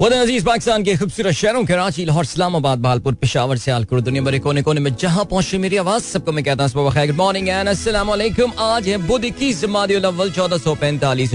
अज़ीज़ पाकिस्तान के खूबसूरत शहरों कराची, लाहौर, इस्लामाबाद, भालपुर, पिशावर से आलकुर दुनिया भरे कोने कोने में जहाँ पहुँचे मेरी आवाज़, सबको मैं कहता हूँ गुड मॉर्निंग एंड अस्सलाम आज है बुध इक्कीस अव्वल, चौदह सौ पैंतालीस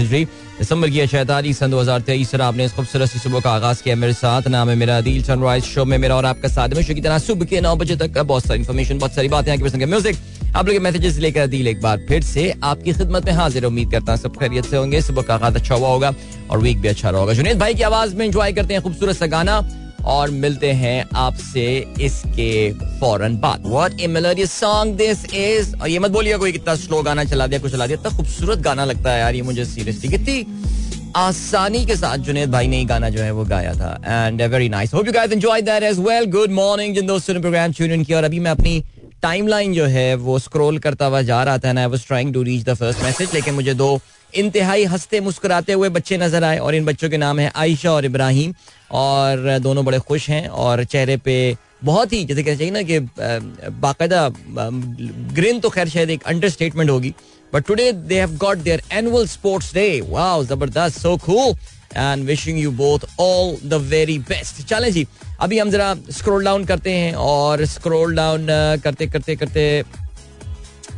दिसंबर की शैतालीस सन दो हज़ार तेईस सर आपने इस खूबसूरत सुबह का आगाज़ किया मेरे साथ। नाम है मेरा दिल सनराइज शो में मेरा और आपका साथ हमेशा की तरह सुबह के नौ बजे तक बहुत सारी इन्फॉर्मेशन बहुत सारी बातें म्यूज़िक आप लोग मैसेजेस लेकर दिल एक बार फिर से। आपकी खिदमत में हाजिर, उम्मीद करता हूँ सब खैरियत से होंगे। सुबह का आगाज़ अच्छा हुआ होगा और वीक भी अच्छा होगा। जुनेद भाई की आवाज़ में इंजॉय करते हैं खूबसूरत सा गाना और मिलते हैं आपसे इसके फ़ौरन बाद। What a melodious song this is और ये मत बोलिए कोई कितना स्लो गाना चला दिया, कुछ चला दिया, इतना खूबसूरत गाना लगता है यार, ये मुझे सीरियसली कितनी आसानी के साथ जुनेद भाई ने गाना जो है वो गाया था। And very nice hope you guys enjoy that as well good morning जिन दोस्तों ने प्रोग्राम ट्यून इन किया और अभी मैं अपनी टाइमलाइन जो है, वो स्क्रॉल करता हुआ जा रहा था and I was trying to reach the first message लेकिन मुझे दो इंतहाई हँसते मुस्कुराते हुए बच्चे नज़र आए और इन बच्चों के नाम है आयशा और इब्राहिम और दोनों बड़े खुश हैं और चेहरे पे बहुत ही, जैसे कहना चाहिए ना कि बाकायदा ग्रीन तो खैर शायद एक अंडर स्टेटमेंट होगी but today they have got their annual sports day wow ज़बरदस्त so cool and wishing you both all the very best चलें जी, अभी हम जरा स्क्रॉल डाउन करते हैं और स्क्रॉल डाउन करते करते करते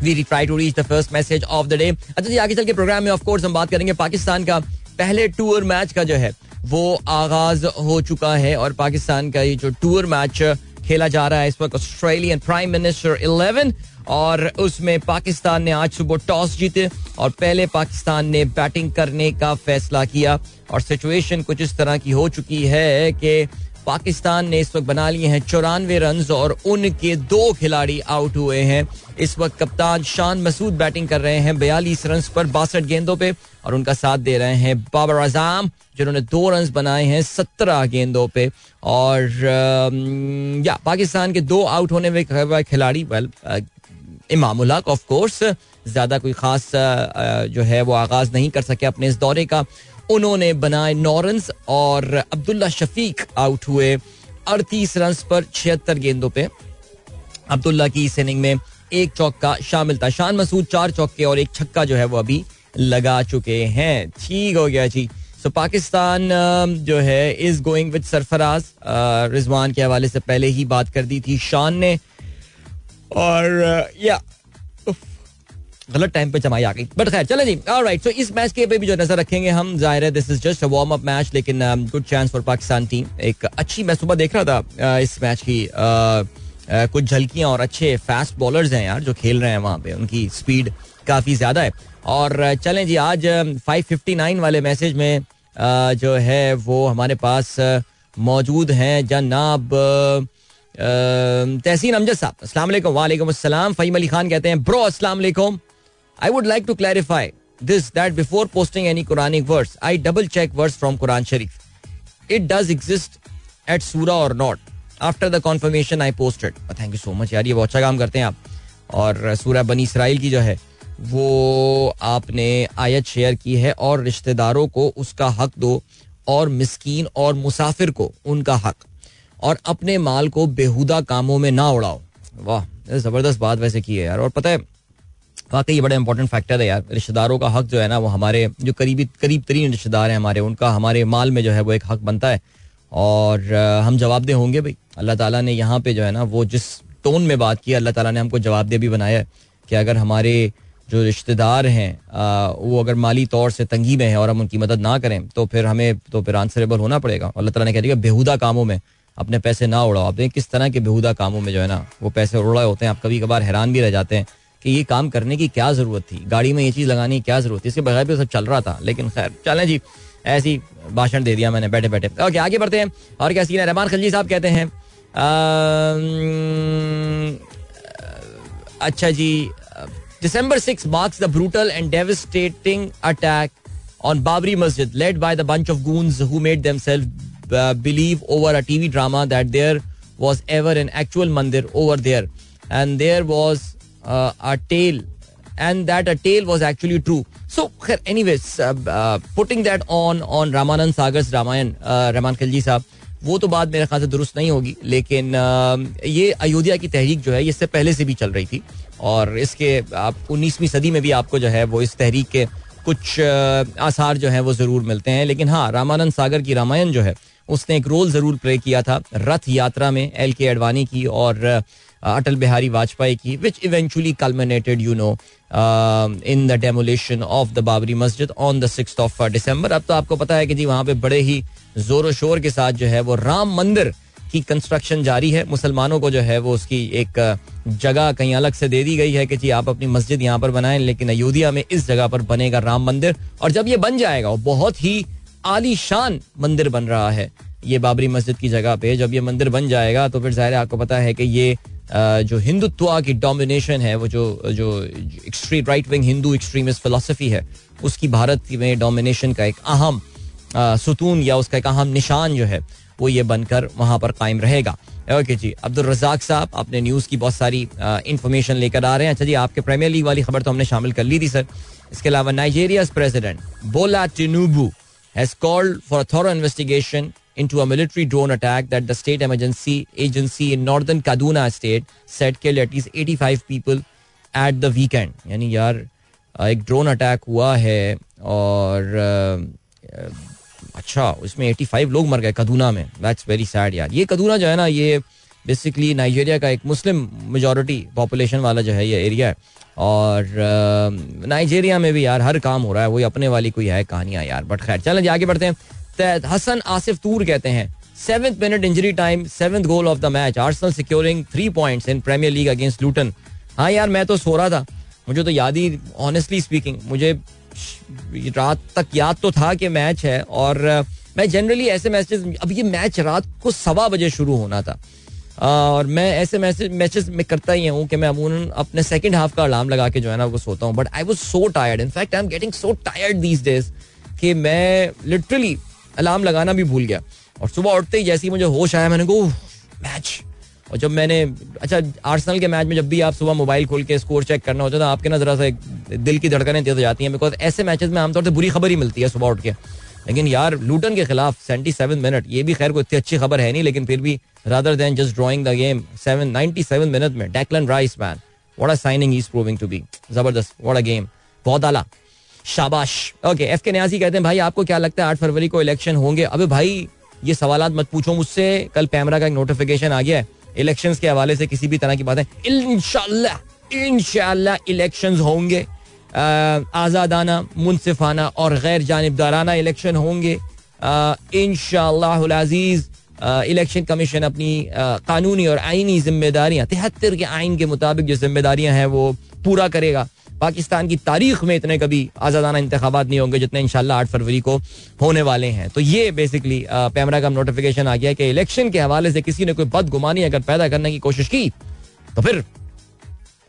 we try to reach the first message of the day अच्छा जी, आगे चल के प्रोग्राम में ऑफ़ कोर्स हम बात करेंगे पाकिस्तान का पहले टूर मैच का जो है, वो आगाज़ हो चुका है और पाकिस्तान का ये जो टूर मैच खेला जा रहा है इस वक्त ऑस्ट्रेलियन प्राइम मिनिस्टर इलेवन और उसमें पाकिस्तान ने आज सुबह टॉस जीते और पहले पाकिस्तान ने बैटिंग करने का फैसला किया। और सिचुएशन कुछ इस तरह की हो चुकी है कि पाकिस्तान ने इस वक्त बना लिए हैं चौरानवे रन और उनके दो खिलाड़ी आउट हुए हैं। इस वक्त कप्तान शान मसूद बैटिंग कर रहे हैं बयालीस रन पर बासठ गेंदों पे और उनका साथ दे रहे हैं बाबर आज़म, जिन्होंने दो रन बनाए हैं सत्रह गेंदों पे। और या, पाकिस्तान के दो आउट होने वाले खिलाड़ी वेल इमाम ऑफ़ कोर्स ज़्यादा कोई खास जो है वो आगाज़ नहीं कर सके अपने इस दौरे का। उन्होंने बनाए नौ रन और अब्दुल्ला शफीक आउट हुए अड़तीस रन पर छिहत्तर गेंदों पे। अब्दुल्ला की इस इनिंग में एक चौका शामिल था। शान मसूद चार चौके और एक छक्का जो है वो अभी लगा चुके हैं। ठीक हो गया जी। सो पाकिस्तान जो है is going with Sarfaraz. Rizwan के हवाले से पहले ही बात कर दी थी शान ने। और या गलत टाइम पे जमाई आ गई। बट खैर चले जी। राइट सो इस मैच के पे भी जो नज़र रखेंगे हम ज़ाहिर है this is just warm up match लेकिन good chance for Pakistan team एक अच्छी मैं सुबह देख रहा था uh, इस मैच की uh, uh, कुछ झलकियाँ और अच्छे फास्ट बॉलर्स हैं यार जो खेल रहे हैं वहाँ पे। उनकी स्पीड काफ़ी ज़्यादा है। और चलें जी आज 559 वाले मैसेज में जो है वो हमारे पास मौजूद हैं जनाब तहसीन अमजद साहब। अस्सलाम वालेकुम अस्सलाम। फहीम अली खान कहते हैं ब्रो अस्सलाम वालेकुम। I would like to clarify this that before posting any Quranic words I double check words from Quran Sharif it does exist at Surah or not after the confirmation I posted thank you so much यार ये बहुत अच्छा काम करते हैं आप और सूरा बनी इसराइल की जो है वो आपने आयत शेयर की है और रिश्तेदारों को उसका हक दो और मस्किन और मुसाफिर को उनका हक और अपने माल को बेहुदा कामों में ना उड़ाओ वाह ज़बरदस्त बात वैसे की है यार और पता है वाकई ये बड़ा इंपॉर्टेंट फैक्टर है यार। रिश्तेदारों का हक जो है ना, वो हमारे जो करीबी करीब तरीन रिश्तेदार हैं हमारे, उनका हमारे माल में जो है वो एक हक बनता है। और हम जवाबदेह होंगे भाई। अल्लाह ताला ने यहाँ पे जो है ना, वो जिस टोन में बात की, अल्लाह ताला ने हमको जवाबदेह भी बनाया है कि अगर हमारे जो रिश्तेदार हैं वो अगर माली तौर से तंगी में है और हम उनकी मदद ना करें तो फिर हमें तो फिर आंसरेबल होना पड़ेगा। अल्लाह ताला ने कह दिया बेहुदा कामों में अपने पैसे ना उड़ाओ। आप देखें, किस तरह के बेहुदा कामों में जो है ना, वो पैसे उड़ा होते हैं। आप कभी कभार हैरान भी रह जाते हैं। कि ये काम करने की क्या ज़रूरत थी? गाड़ी में ये चीज़ लगाने की क्या ज़रूरत थी? इसके बगैर भी तो सब चल रहा था। लेकिन खैर, चले जी, ऐसी भाषण दे दिया मैंने बैठे बैठे ओके, आगे बढ़ते हैं। और क्या सीन है? रहमान खलजी साहब कहते हैं अच्छा जी December six marks the brutal and devastating attack on Babri Masjid led by the bunch of goons who made them believe over a TV drama that there was ever an actual mandir over there and there was a tale and that a tale was actually true. So, anyways, uh, uh, Ramayan, uh, साहब वो तो बात मेरे ख्याल से दुरुस्त नहीं होगी लेकिन uh, ये अयोध्या की तहरीक जो है इससे पहले से भी चल रही थी और इसके आप उन्नीसवीं सदी में भी आपको जो है वो इस तहरीक के कुछ uh, आसार जो है वो ज़रूर मिलते हैं लेकिन हाँ रामानंद सागर की रामायण जो है उसने एक रोल ज़रूर प्ले किया था रथ यात्रा में एल के अडवाणी की और अटल बिहारी वाजपेयी की which eventually culminated you know in the demolition of the Babri Masjid on the six of December अब तो आपको पता है कि जी वहाँ पे बड़े ही ज़ोर शोर के साथ जो है वो राम मंदिर की कंस्ट्रक्शन जारी है मुसलमानों को जो है वो उसकी एक जगह कहीं अलग से दे दी गई है कि जी आप अपनी मस्जिद यहाँ पर बनाएँ लेकिन अयोध्या में इस जगह पर बनेगा राम मंदिर और जब ये बन जाएगा बहुत ही आलीशान मंदिर बन रहा है ये बाबरी मस्जिद की जगह पे जब ये मंदिर बन जाएगा तो फिर ज़ाहिर आपको पता है कि ये जो हिंदुत्व की डोमिनेशन है, वो जो जो extreme right wing Hindu extremist philosophy है, उसकी भारत में डोमिनेशन का एक अहम सुतून या उसका एक अहम निशान जो है, वो ये बनकर वहाँ पर कायम रहेगा। ओके जी, अब्दुल रजाक साहब अपने न्यूज़ की बहुत सारी इंफॉर्मेशन लेकर आ रहे हैं। अच्छा जी, आपके प्रीमियर लीग वाली खबर तो हमने शामिल कर ली थी, सर। इसके अलावा Nigeria president Bola Tinubu has called for thorough investigation into a military drone attack that the state emergency agency in northern Kaduna state said killed at least 85 people at the weekend. यानी यार एक drone attack हुआ है और अच्छा उसमें 85 लोग मर गए कदूना में दैट्स वेरी सैड यार ये कदूना जो है ना ये बेसिकली नाइजीरिया का एक मुस्लिम मेजोरिटी पॉपुलेशन वाला जो है ये एरिया है और नाइजीरिया में भी यार हर काम हो रहा है वही अपने वाली कोई है कहानियाँ यार बट खैर चलें आगे बढ़ते हैं हसन आसिफ तूर कहते हैं। Seventh minute injury time seventh goal of the match Arsenal securing three points in Premier League against Luton हाँ यार, मैं तो सो रहा था। मुझे तो याद ही ऑनेस्टली स्पीकिंग मुझे रात तक याद तो था कि मैच है और मैं जनरली ऐसे मैचेस अब ये मैच रात को सवा बजे शुरू होना था। और मैं ऐसे मैसेज मैचेस में करता ही हूँ कि मैं अमून अपने सेकंड हाफ़ का अलार्म लगा के जो है ना, वो सोता हूँ। But I was so tired in fact I am getting so tired these days कि मैं लिटरली अलार्म लगाना भी भूल गया। और सुबह उठते ही जैसे ही मुझे होश आया, मैंने कहा मैच। और जब मैंने अच्छा आर्सेनल के मैच में जब भी आप सुबह मोबाइल खोल के स्कोर चेक करना होता है तो आपके ना जरा सा दिल की धड़कनें तेज हो जाती हैं बिकॉज़ ऐसे मैचेस में आमतौर से बुरी खबर ही मिलती है सुबह उठ के। लेकिन यार लूटन के खिलाफ सेवेंटी सेवन मिनट ये भी खैर कोई इतनी अच्छी खबर है नहीं, लेकिन फिर भी rather than just drawing the game seven ninety seven minute में Declan Rice man what our signing is proving to be ज़बरदस्त वॉट अ गेम बहुत आला। शाबाश। ओके एफ़ के न्याजी कहते हैं, भाई, आपको क्या लगता है, आठ फरवरी को इलेक्शन होंगे? अबे भाई, ये सवाल मत पूछो मुझसे। कल पैमरा का एक नोटिफिकेशन आ गया है। इलेक्शन के हवाले से किसी भी तरह की बात। है इनशाला इलेक्शन होंगे। आज़ादाना, मुनसिफाना और गैर जानबदाराना इलेक्शन होंगे। इन अज़ीज़ इलेक्शन कमीशन अपनी कानूनी और आइनी जिम्मेदारियाँ, तिहत्तर के आइन के मुताबिक जो जिम्मेदारियाँ हैं वो पूरा करेगा। पाकिस्तान की तारीख में इतने कभी आज़ादाना इंतबात नहीं होंगे जितने इंशाल्लाह आठ फरवरी को होने वाले हैं। तो ये बेसिकली पैमरा का नोटिफिकेशन आ गया कि इलेक्शन के हवाले से किसी ने कोई बदगुमानी अगर पैदा करने की कोशिश की तो फिर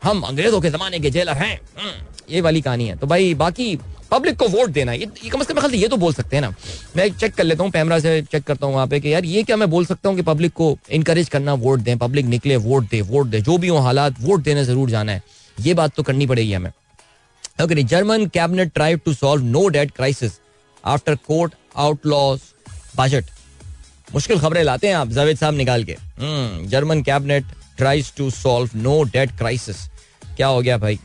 हम अंग्रेज़ों के जमाने के जेलर हैं। हम्म, ये वाली कहानी है। तो भाई बाकी पब्लिक को वोट देना ये, ये कम से कम ये तो बोल सकते हैं ना। मैं चेक कर लेता हूँ पैमरा से चेक करता हूँ वहाँ पे कि यार ये क्या मैं बोल सकता हूँ कि पब्लिक को इनकरेज करना वोट दें पब्लिक निकले वोट दे वोट दे जो भी हो हालात वोट देने ज़रूर जाना है। ये बात तो करनी पड़ेगी हमें। Okay, German cabinet tried to solve no debt crisis after court outlaws budget. मुश्किल खबरें लाते हैं आप जावेद साहब निकाल के। German cabinet tries to solve no debt crisis क्या हो गया भाई?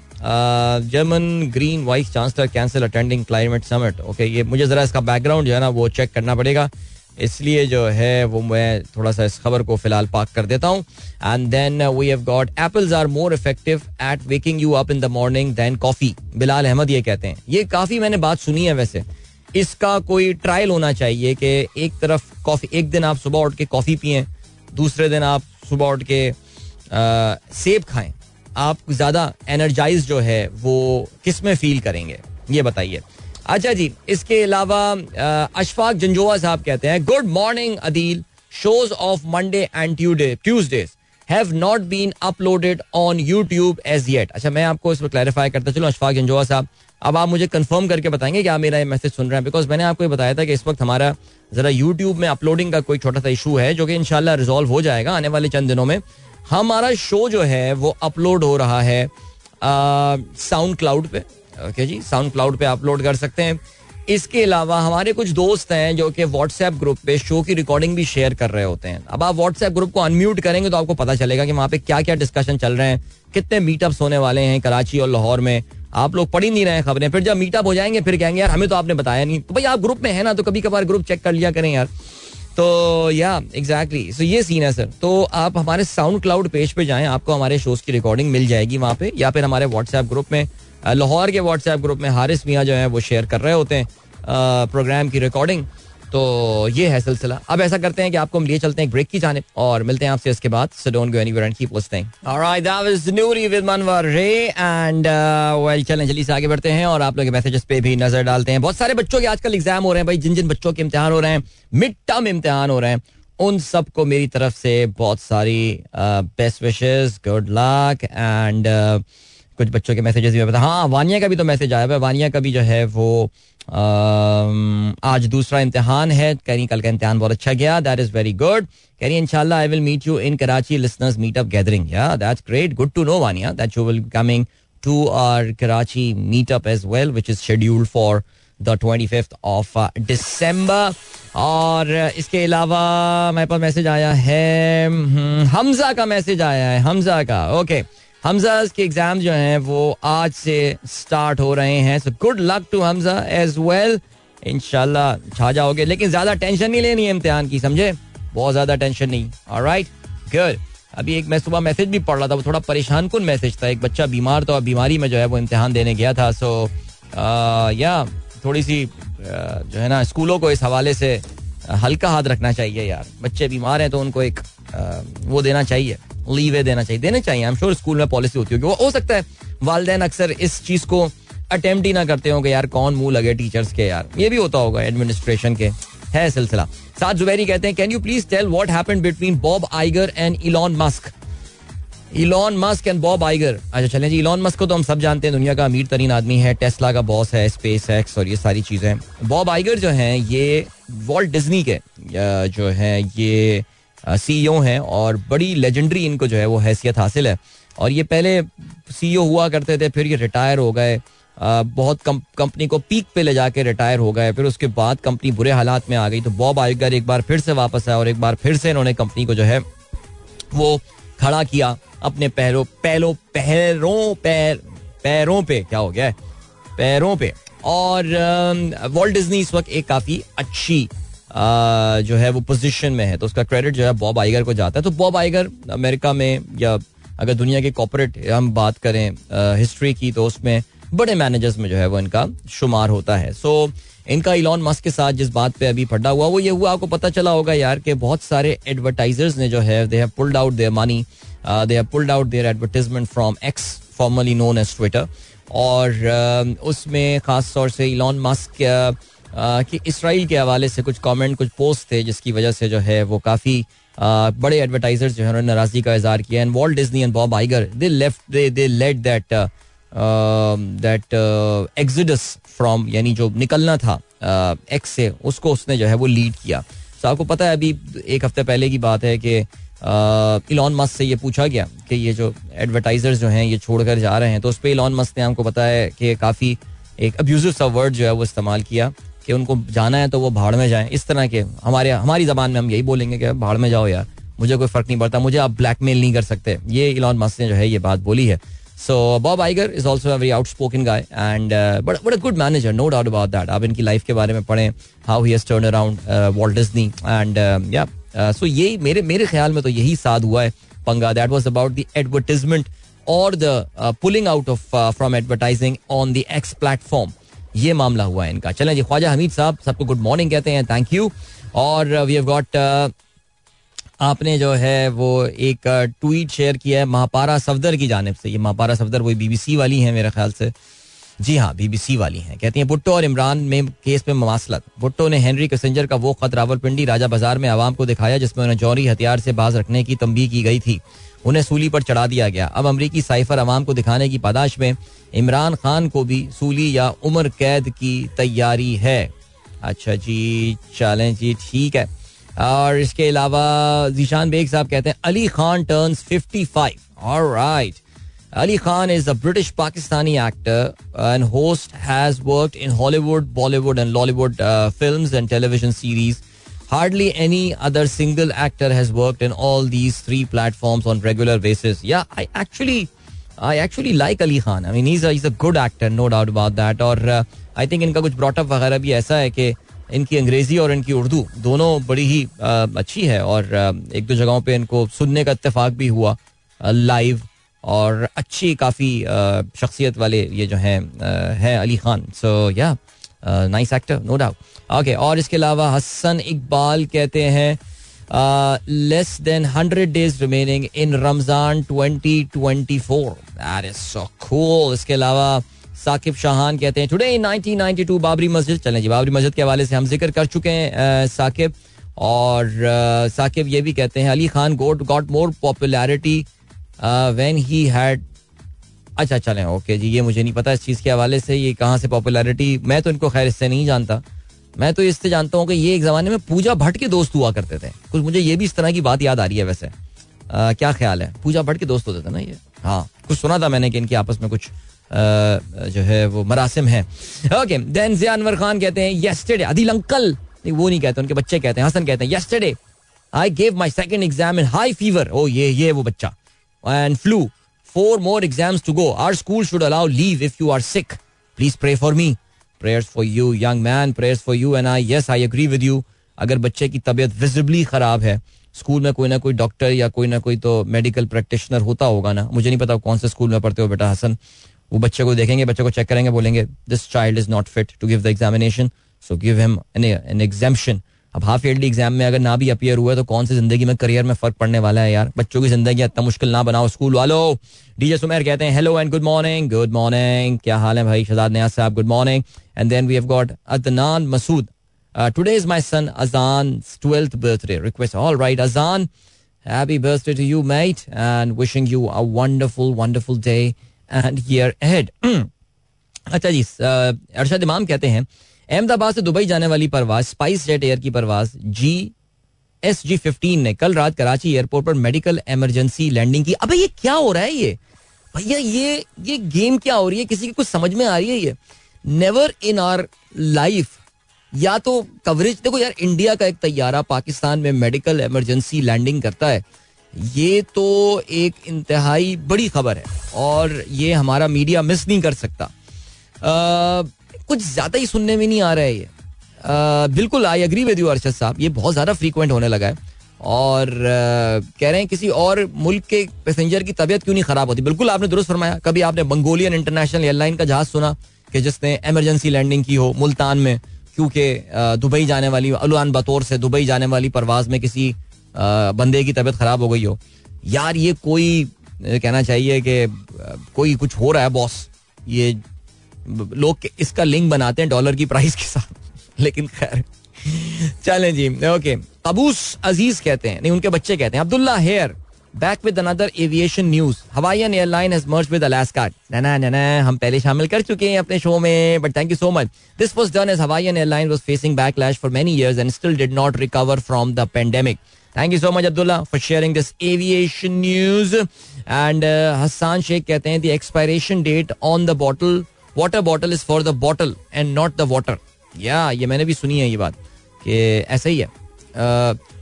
German Green vice chancellor cancel attending climate summit okay ये मुझे जरा इसका बैकग्राउंड जो है ना वो चेक करना पड़ेगा। इसलिए जो है, वो मैं थोड़ा सा इस खबर को फ़िलहाल पाक कर देता हूँ। And then we have got apples are more effective at waking you up in the morning than coffee Bilal Ahmed ये कहते हैं। ये काफ़ी मैंने बात सुनी है वैसे। इसका कोई ट्रायल होना चाहिए कि एक तरफ़ कॉफ़ी एक दिन आप सुबह उठ के कॉफ़ी पिए, दूसरे दिन आप सुबह उठ के सेब खाएँ। आप ज़्यादा एनर्जाइज जो है, वो किसमें फील करेंगे? ये बताइए। अच्छा जी, इसके अलावा अशफाक जंजोवा साहब कहते हैं good morning Adeel shows of Monday and Tuesdays have not been uploaded on YouTube as yet अच्छा मैं आपको इस पर क्लैरिफाई करता चलो, अशफाक जंजोवा साहब। अब आप मुझे कंफर्म करके बताएँगे कि आप मेरा ये मैसेज सुन रहे हैं बिकॉज़ मैंने आपको ये बताया था कि इस वक्त हमारा जरा यूट्यूब में अपलोडिंग का कोई छोटा सा इशू है, जो कि इनशाला रिजॉल्व हो जाएगा आने वाले चंद दिनों में। हमारा शो जो है, वो अपलोड हो रहा है साउंड क्लाउड पे। ओके जी साउंड क्लाउड पे अपलोड कर सकते हैं। इसके अलावा हमारे कुछ दोस्त हैं जो कि व्हाट्सएप ग्रुप पे शो की रिकॉर्डिंग भी शेयर कर रहे होते हैं। अब आप व्हाट्सएप ग्रुप को अनम्यूट करेंगे तो आपको पता चलेगा कि वहाँ पे क्या क्या डिस्कशन चल रहे हैं, कितने मीटअप्स होने वाले हैं कराची और लाहौर में। आप लोग पढ़ ही नहीं रहे खबरें, फिर जब मीटअप हो जाएँगे, फिर कहेंगे, यार, हमें तो आपने बताया नहीं। तो भाई आप ग्रुप में है ना तो कभी कभार ग्रुप चेक कर लिया करें यार। तो या एग्जैक्टली सो ये सीन है सर तो आप हमारे साउंड क्लाउड पेज पे जाएँ, आपको हमारे शोज़ की रिकॉर्डिंग मिल जाएगी वहाँ पे, या फिर हमारे व्हाट्सएप ग्रुप में। लाहौर के व्हाट्सएप ग्रुप में हारिस मियाँ जो है, वो शेयर कर रहे होते हैं प्रोग्राम की रिकॉर्डिंग तो ये है सिलसिला। अब ऐसा करते हैं कि आपको हम लिए चलते हैं ब्रेक की जाने और मिलते हैं आपसे इसके बाद। So don't go anywhere and keep listening alright that was Noori with Manwar रे एंड वेल चलें, जल्दी से आगे बढ़ते हैं और आप लोग मैसेजेस पे भी नज़र डालते हैं। बहुत सारे बच्चों के आजकल एग्ज़ाम हो रहे हैं भाई। जिन जिन बच्चों के इम्तिहान हो रहे हैं मिड टर्म इम्तिहान हो रहे हैं, उन सबको मेरी तरफ़ से बहुत सारी best wishes good luck and कुछ बच्चों के मैसेजेस भी पता हाँ वानिया का भी तो मैसेज आया है वानिया का भी जो है वो आज दूसरा इम्तिहान है। कह रही कल का इम्तिहान बहुत अच्छा गया। दैट इज़ वेरी गुड कह रही इंशाल्लाह I will meet you in Karachi listeners meet up gathering yeah that's great good to know Wania that you will coming to our Karachi meet up as well which is scheduled for the twenty fifth of December और इसके अलावा मेरे पास message आया है हम्म, हमजा का message आया है हमजा का। Okay okay. हमजा के एग्ज़ाम जो हैं, वो आज से स्टार्ट हो रहे हैं। So good luck to Hamza as well इनशाला छा जाओगे लेकिन ज़्यादा टेंशन नहीं लेनी है इम्तिहान की, समझे? बहुत ज़्यादा टेंशन नहीं। राइट गुड अभी एक मैं सुबह मैसेज भी पढ़ रहा था, वो थोड़ा परेशान कन मैसेज था? एक बच्चा बीमार था बीमारी में जो है वो इम्तिहान देने गया था। सो या थोड़ी सी जो है ना, स्कूलों को इस हवाले से हल्का हाथ रखना चाहिए यार। बच्चे बीमार हैं तो उनको एक वो देना चाहिए। लीवे देना चाहिए। देने चाहिए आई एम श्योर स्कूल में पॉलिसी होती होगी। वो हो सकता है, वालदेन अक्सर इस चीज़ को अटेम्प्ट ही ना करते होंगे, यार, कौन मुँह लगे टीचर्स के, यार। ये भी होता होगा एडमिनिस्ट्रेशन के। है सिलसिला। साथ जुबैरी कहते हैं can you please tell what happened between Bob Iger and Elon Musk Elon Musk and Bob Iger अच्छा चलें जी इलॉन मस्क को तो हम सब जानते हैं, दुनिया का अमीर तरीन आदमी है टेस्ला का बॉस है स्पेस एक्स और ये सारी चीज़ें। बॉब आइगर जो हैं, ये वॉल्ट डिज्नी के जो है, ये सीईओ हैं और बड़ी लेजेंडरी इनको जो है वो हैसियत हासिल है। और ये पहले सीईओ हुआ करते थे, फिर ये रिटायर हो गए। बहुत कंपनी को पीक पे ले जाके रिटायर हो गए, फिर उसके बाद कंपनी बुरे हालात में आ गई। तो बॉब आइगर एक बार फिर से वापस आया और एक बार फिर से इन्होंने कंपनी को जो है वो खड़ा किया अपने पैरों पैरों पैरों पैर पैरों पे, क्या हो गया है? पैरों पे। और वॉल्ट डिज्नी इस वक्त एक काफ़ी अच्छी जो है वो पोजीशन में है तो उसका क्रेडिट जो है बॉब आइगर को जाता है। तो बॉब आइगर अमेरिका में या अगर दुनिया के कॉपोरेट हम बात करें हिस्ट्री की तो उसमें बड़े मैनेजर्स में जो है वो इनका शुमार होता है। सो इनका इलॉन मस्क के साथ जिस बात पे अभी फटा हुआ, वो ये हुआ, आपको पता चला होगा यार कि बहुत सारे एडवर्टाइजर्स ने जो है they have pulled out their money they have pulled out their advertisement from X formerly known as Twitter और उसमें खास तौर से इलॉन मस्क कि इसराइल के हवाले से कुछ कमेंट कुछ पोस्ट थे, जिसकी वजह से जो है वो काफ़ी बड़े एडवर्टाइजर्स जो है उन्होंने नाराज़गी का इजहार किया। And Walt Disney and Bob Iger they left they they let that that exodus from यानी जो निकलना था एक्स से, उसको उसने जो है वो लीड किया। तो आपको पता है अभी एक हफ़्ते पहले की बात है कि इलॉन मस्क से ये पूछा गया कि ये जो एडवर्टाइजर्स जो हैं ये छोड़कर जा रहे हैं। तो उस पर इलॉन मस्क ने हमको पता है कि काफ़ी एक अब्यूजिव सा वर्ड जो है वो इस्तेमाल किया। कि उनको जाना है तो वो भाड़ में जाए। इस तरह के हमारे हमारी जबान में हम यही बोलेंगे कि भाड़ में जाओ यार। मुझे कोई फ़र्क नहीं पड़ता। मुझे आप ब्लैकमेल नहीं कर सकते। ये इलॉन मस्क ने जो है ये बात बोली है। So Bob Iger is also very outspoken guy and but but a good manager no doubt about that आप इनकी लाइफ के बारे में पढ़ें how he turn around Walt Disney and yeah so यही मेरे मेरे ख्याल में तो यही साथ हुआ है पंगा। That was about the advertisement और the pulling out of from advertising on the X platform ये मामला हुआ है इनका। चलें जी ख्वाजा हमीद साहब सबको गुड मॉर्निंग कहते हैं थैंक यू और वी हैव गॉट आपने जो है वो एक ट्वीट uh, शेयर किया है महापारा सफदर की जानब से। ये महापारा सफदर वही बीबीसी वाली हैं मेरे ख्याल से। जी हाँ बीबीसी वाली हैं। कहती हैं भुट्टो और इमरान में केस में मवासलत भुट्टो ने हेनरी कसेंजर का वो खत रावलपिंडी राजा बाज़ार में आवाम को दिखाया जिसमें उन्हें जौहरी हथियार से बाज रखने की तंबी की गई थी। उन्हें सूली पर चढ़ा दिया गया। अब अमरीकी साइफर अवाम को दिखाने की पादाश में इमरान खान को भी सूली या उम्र कैद की तैयारी है। अच्छा जी, चलें जी, ठीक है। और इसके अलावा जीशान बेग साहब कहते हैं, Ali Khan turns 55 alright Ali Khan is a British Pakistani actor and host has worked in Hollywood Bollywood and Lollywood films and television series hardly any other single actor has worked in all these three platforms on regular basis. Yeah, i actually I actually like Ali Khan I mean is is a good actor no doubt about that और I uh, think इनका कुछ brought up वगैरह भी ऐसा है कि इनकी अंग्रेज़ी और इनकी उर्दू दोनों बड़ी ही अच्छी है। और एक दो जगहों पे इनको सुनने का इत्तेफाक भी हुआ लाइव और अच्छी काफ़ी शख्सियत वाले ये जो हैं है Ali Khan. So yeah nice actor no doubt okay और इसके अलावा हसन इकबाल कहते हैं less than hundred days remaining in Ramzan twenty twenty four इसके अलावा साकिब शाहान कहते हैं टुडे इन 1992 बाबरी मस्जिद. चलें जी, बाबरी मस्जिद के हवाले से हम ज़िक्र कर चुके हैं साकिब। और साकिब ये भी कहते हैं, Ali Khan got got more popularity when he had अच्छा चलें, ओके जी, ये मुझे नहीं पता इस चीज़ के हवाले से, ये कहाँ से पॉपुलैरिटी मैं तो इनको खैर इससे नहीं जानता। मैं तो इससे जानता हूँ कि ये एक जमाने में पूजा भट्ट के दोस्त हुआ करते थे। कुछ मुझे ये भी इस तरह की बात याद आ रही है वैसे। आ, क्या ख्याल है? पूजा भट्ट के दोस्त होते थे ना ये? हाँ कुछ सुना था मैंने कि इनके आपस में कुछ आ, जो है वो मरासिम है। ओके देन जिया अनवर खान कहते हैं येस्टरडे अदिल अंकल वो नहीं कहते उनके बच्चे कहते हैं हसन कहते हैं yesterday I gave my second exam in high fever oh ये ये वो बच्चा। And flu four more exams to go our school should allow leave if you are sick please pray for me prayers for you young man prayers for you and I yes I agree with you अगर बच्चे की तबीयत visibly खराब है school में कोई ना कोई डॉक्टर या कोई ना कोई तो मेडिकल प्रैक्टिशनर होता होगा ना। मुझे नहीं पता कौन से स्कूल में पढ़ते हो बेटा हसन। वो बच्चे को देखेंगे, बच्चे को चेक करेंगे, बोलेंगे this child is not fit to give the examination so give him an examination अब हाफ़ ईयरली एग्ज़ाम में अगर ना भी अपियर हुआ तो कौन सी ज़िंदगी में करियर में फ़र्क पड़ने वाला है यार? बच्चों की ज़िंदगी इतना मुश्किल ना बनाओ स्कूल वालों। डीजे सुमेर कहते हैं hello and good morning good morning क्या हाल है भाई? शहजाद नयाज साहब good morning and then we have got Adnan Masood today is my son Azan 12th birthday request all right Azan happy birthday to you mate and wishing you a wonderful wonderful day and year ahead अच्छा जी अरशद इमाम कहते हैं अहमदाबाद से Dubai जाने वाली परवाज spice jet air की परवाज G S G fifteen ने कल रात कराची एयरपोर्ट पर मेडिकल इमरजेंसी लैंडिंग की। अबे ये क्या हो रहा है ये? भैया, ये ये गेम क्या हो रही है? किसी की कुछ समझ में आ रही है ये? नेवर इन आर लाइफ या तो कवरेज देखो यार इंडिया का एक तैयारा पाकिस्तान में मेडिकल इमरजेंसी लैंडिंग करता है। ये तो एक इंतहाई बड़ी खबर है, और ये हमारा मीडिया मिस नहीं कर सकता। कुछ ज़्यादा ही सुनने में नहीं आ रहा है ये। बिल्कुल I agree with you Arshad साहब। ये बहुत ज़्यादा फ्रीक्वेंट होने लगा है। और कह रहे हैं किसी और मुल्क के पैसेंजर की तबीयत क्यों नहीं खराब होती? बिल्कुल, आपने दुरुस्त फरमाया। कभी आपने मंगोलियन इंटरनेशनल एयरलाइन का जहाज़ सुना कि जिसने एमरजेंसी लैंडिंग की हो मुल्तान में, क्योंकि दुबई जाने वाली अलुआन बतौर से दुबई जाने वाली परवाज में किसी बंदे की तबीयत खराब हो गई हो? यार, ये कोई कहना चाहिए कि कोई कुछ हो रहा है बॉस ये लोग इसका लिंक बनाते हैं डॉलर की प्राइस के साथ। लेकिन खैर। चलें जी ओके अबूस अज़ीज़ कहते हैं, नहीं, उनके बच्चे कहते हैं, Abdullah here back with another aviation news Hawaiian airline has merge with Alaska ना ना ना ना, हम पहले शामिल कर चुके हैं अपने शो में but thank you so much this was done as Hawaiian airline was facing backlash for many years and still did not recover from the pandemic thank you so much Abdullah for sharing this aviation news and Hasan Sheikh कहते हैं the expiration date on the bottle water bottle is for the bottle and not the water yeah ये मैंने भी सुनी है ये बात कि ऐसा ही है।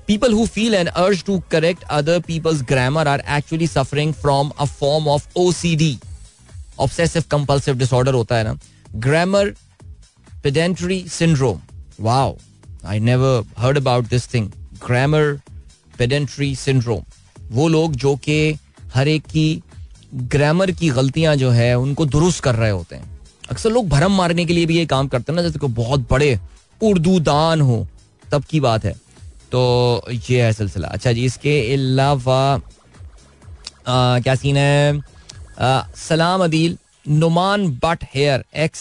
People who feel an urge to correct other people's grammar are actually suffering from a form of O C D obsessive compulsive disorder होता है ना। Grammar pedantry syndrome wow I never heard about this thing grammar pedantry syndrome वो लोग जो कि हर एक की grammar की गलतियाँ जो है, उनको दुरुस्त कर रहे होते हैं। अक्सर लोग भरम मारने के लिए भी ये काम करते हैं ना जैसे कोई बहुत बड़े उर्दू दान हो तब की बात है। तो ये है सिलसिला। अच्छा जी इसके अलावा क्या सीन है? आ, सलाम अदील नुमान बट हेयर एक्स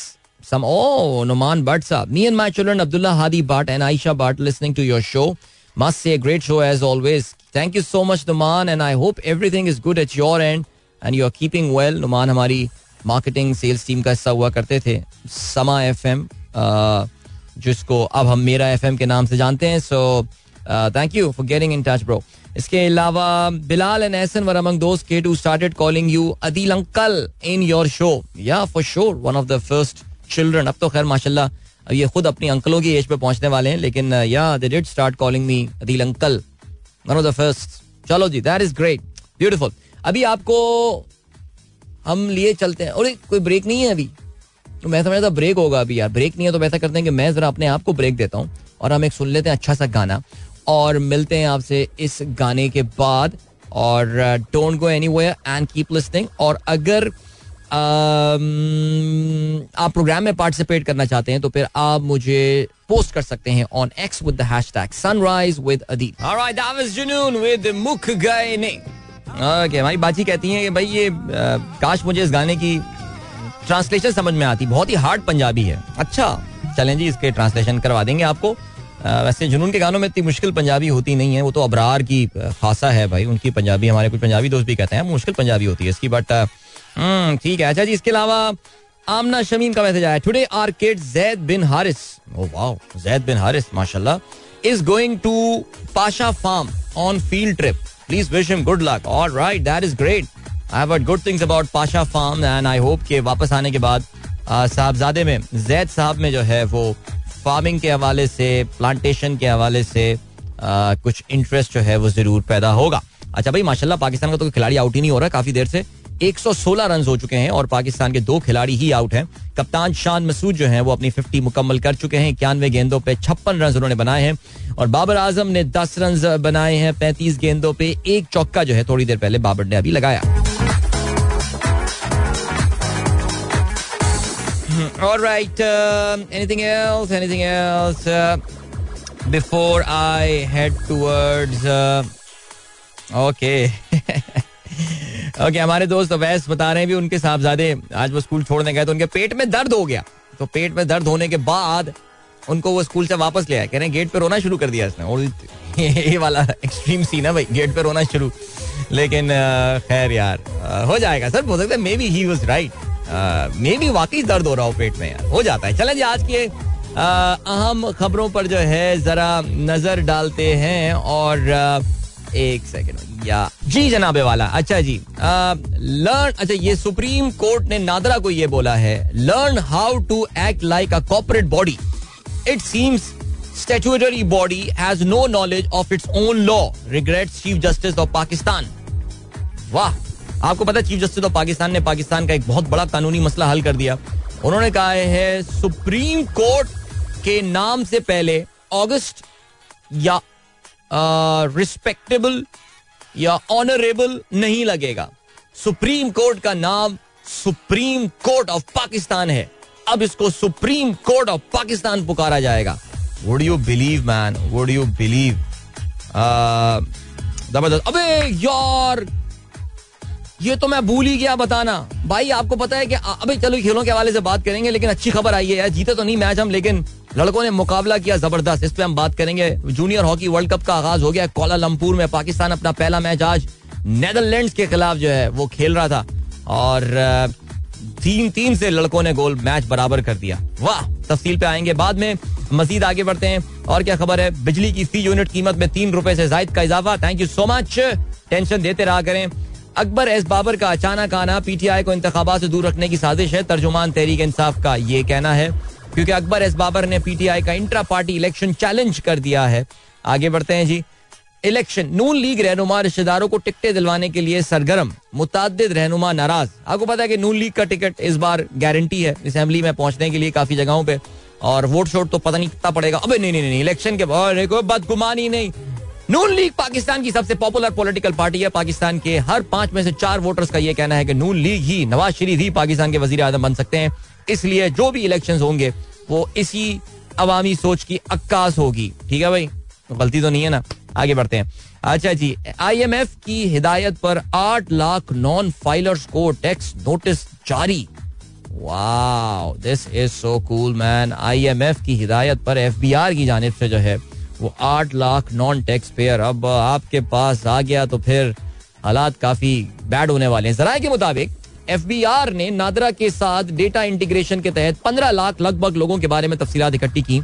सम ओ नुमान बट साहब। Me and my children Abdullah Hadi Butt and Ayesha Butt listening to your show must say great show as always thank you so much Noman and I hope everything is good at your end and you are keeping well Noman हमारी। Marketing sales team का हिस्सा हुआ करते थे, समा F M जिसको अब हम मेरा एफएम के नाम से जानते हैं so thank you for getting in touch bro इसके अलावा, Bilal and Ahsan were among दोस्त के to started calling you Adeel uncle in your show yeah for sure one of the first children अब तो खैर, माशाल्लाह ये खुद अपनी अंकलों की एज पे पहुँचने वाले हैं, लेकिन yeah they did start calling me Adeel uncle one of the first चलो जी दैट इज़ ग्रेट ब्यूटीफुल अभी आपको हम लिए चलते हैं। और कोई ब्रेक नहीं है अभी। तो मैं समझा था ब्रेक होगा अभी यार। ब्रेक नहीं है तो ऐसा करते हैं कि मैं जरा अपने आप को ब्रेक देता हूँ और हम एक सुन लेते हैं अच्छा सा गाना। और मिलते हैं आपसे इस गाने के बाद। और don't go any and keep listening और अगर आप प्रोग्राम में पार्टिसिपेट करना चाहते हैं तो फिर आप मुझे पोस्ट कर सकते हैं on X with the hashtag sunrise with Adeel alright that was Junoon with मुख गए ने ओके हमारी बाची कहती हैं कि भाई ये काश मुझे इस गाने की ट्रांसलेशन समझ में आती। बहुत ही हार्ड पंजाबी है। अच्छा। चलें जी इसके ट्रांसलेशन करवा देंगे आपको। वैसे जुनून के गानों में इतनी मुश्किल पंजाबी होती नहीं है। वो तो अबरार की खासा है भाई। उनकी पंजाबी हमारे कुछ पंजाबी दोस्त भी कहते हैं मुश्किल पंजाबी होती है इसकी बट हम्म, ठीक है। अच्छा जी इसके अलावा आमना शमीम का मैसेज आया। Today our kid Zaid bin Haris oh wow Zaid bin Haris माशाल्लाह is going to Pasha farm on field trip please wish him good luck alright that is great I have good things about Pasha farm and I hope के वापस आने के बाद साहबजादे में जैद साहब में जो है वो फ़ार्मिंग के हवाले से प्लांटेशन के हवाले से कुछ इंटरेस्ट जो है वो ज़रूर पैदा होगा अच्छा भाई माशाल्लाह पाकिस्तान का तो खिलाड़ी आउट ही नहीं हो रहा काफ़ी देर से 116 रन हो चुके हैं और पाकिस्तान के दो खिलाड़ी ही आउट हैं कप्तान शान मसूद जो हैं वो अपनी 50 मुकम्मल कर चुके हैं इक्यानवे गेंदों पे छप्पन रन उन्होंने बनाए हैं और बाबर आज़म ने 10 रन बनाए हैं 35 गेंदों पे एक चौका जो है थोड़ी देर पहले बाबर ने अभी लगाया All right. Uh, anything else? Anything else? Uh, before I head towards. Uh, okay. okay, हमारे दोस्त अवैस बता रहे हैं भी उनके साहबजादे आज वो स्कूल छोड़ने गए तो उनके पेट में दर्द हो गया। तो पेट में दर्द होने के बाद उनको वो स्कूल से वापस ले आया कह रहे हैं गेट पे रोना शुरू कर दिया इसने। और ये वाला एक्सट्रीम सीन है भाई गेट पे रोना शुरू। लेकिन खैर यार हो जाएगा सर हो सकता है maybe he was right maybe वाकई दर्द हो रहा हो पेट में यार हो जाता है। चलें जी आज के अहम खबरों पर जो है जरा नज़र डालते हैं और एक सेकंड या जी जनाबे वाला अच्छा जी। लर्न अच्छा ये सुप्रीम कोर्ट ने नादरा को ये बोला है learn how to act like a corporate body it seems statutory body has no knowledge of its own law regret chief justice of Pakistan वाह, आपको पता चीफ जस्टिस ऑफ़ पाकिस्तान ने पाकिस्तान का एक बहुत बड़ा कानूनी मसला हल कर दिया। उन्होंने कहा है, सुप्रीम कोर्ट के नाम से पहले अगस्त या रिस्पेक्टेबल या ऑनरेबल नहीं लगेगा। सुप्रीम कोर्ट का नाम सुप्रीम कोर्ट ऑफ़ पाकिस्तान है। अब इसको सुप्रीम कोर्ट ऑफ़ पाकिस्तान पुकारा जाएगा। Would you believe man would you believe ज़बरदस्त। अबे, यार, ये तो मैं भूल ही गया बताना। भाई, आपको पता है कि अभी चलो खेलों के हवाले से बात करेंगे, लेकिन अच्छी खबर आई है यार। जीते तो नहीं मैच हम, लेकिन लड़कों ने मुकाबला किया ज़बरदस्त। इस पर हम बात करेंगे। जूनियर हॉकी वर्ल्ड कप का आगाज़ हो गया कोलालमपुर में। पाकिस्तान अपना पहला मैच आज नेदरलैंड के खिलाफ जो है वो खेल रहा था। और तीन तीन से लड़कों ने गोल मैच बराबर कर दिया। वाह! तफसील पे आएँगे बाद में। मजीद आगे बढ़ते हैं। और क्या खबर है? बिजली की फ़ी यूनिट कीमत में तीन रुपए से जायद का इजाफा। Thank you so much tension देते रहा करें। अकबर एस बाबर का अचानक आना, पीटीआई को इंतबात से दूर रखने की साजिश है। तर्जुमान तहरीक इंसाफ का ये कहना है। क्योंकि अकबर एस बाबर ने पीटीआई का इंट्रा पार्टी इलेक्शन चैलेंज कर दिया है। आगे बढ़ते हैं जी। इलेक्शन, नून लीग रहनुमा रिश्तेदारों को टिकटें दिलवाने के लिए सरगर्म मुताद रहनुमा नाराज़। आपको पता है कि नून लीग का टिकट इस बार गारंटी है। असेंबली में पहुँचने के लिए काफ़ी जगहों पे। और वोट शोट तो पता नहीं कितना पड़ेगा। अबे नहीं नहीं नहीं इलेक्शन के बाद बदगुमानी नहीं। नून लीग पाकिस्तान की सबसे पॉपुलर पॉलिटिकल पार्टी है। पाकिस्तान के हर पाँच में से चार वोटर्स का यह कहना है कि नून लीग ही नवाज़ शरीफ ही पाकिस्तान के वज़ीर आज़म बन सकते हैं। इसलिए जो भी इलेक्शन होंगे, वो इसी अवामी सोच की अक्कास होगी। ठीक है भाई? तो गलती तो नहीं है ना? आगे बढ़ते हैं। अच्छा जी आईएमएफ की हिदायत पर आठ लाख नॉन फाइलर्स को टैक्स नोटिस जारी। Wow this is so cool man IMF की हिदायत पर एफबीआर की जानब से जो है, वो आठ लाख नॉन टैक्स पेयर अब आपके पास आ गया तो फिर हालात काफ़ी बैड होने वाले हैं। जराये के मुताबिक एफबीआर ने नादरा के साथ डेटा इंटीग्रेशन के तहत पंद्रह लाख लगभग लोगों के बारे में तफसीत इकट्ठी की,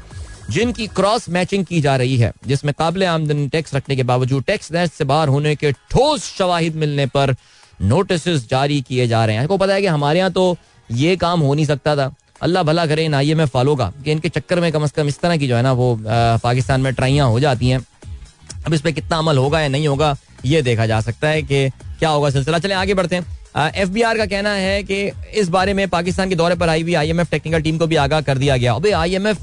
जिनकी क्रॉस मैचिंग की जा रही है, जिसमें काबिल आमदनी टैक्स रखने के बावजूद टैक्स नेट से बाहर होने के ठोस शवाहिद मिलने पर नोटिस जारी किए जा रहे हैं। आपको पता है कि हमारे यहाँ तो ये काम हो नहीं सकता था। अल्लाह भला करे, इन आई एम एफ़ का, कि इनके चक्कर में कम अज कम इस तरह की जो है ना वो पाकिस्तान में ट्राइयाँ हो जाती हैं। अब इस पर कितना अमल होगा या नहीं होगा, ये देखा जा सकता है कि क्या होगा सिलसिला। चले, आगे बढ़ते हैं। एफ़ बी आर का कहना है कि इस बारे में पाकिस्तान के दौरे पर आई हुई I M F technical team को भी आगाह कर दिया गया। अबे आई एम एफ़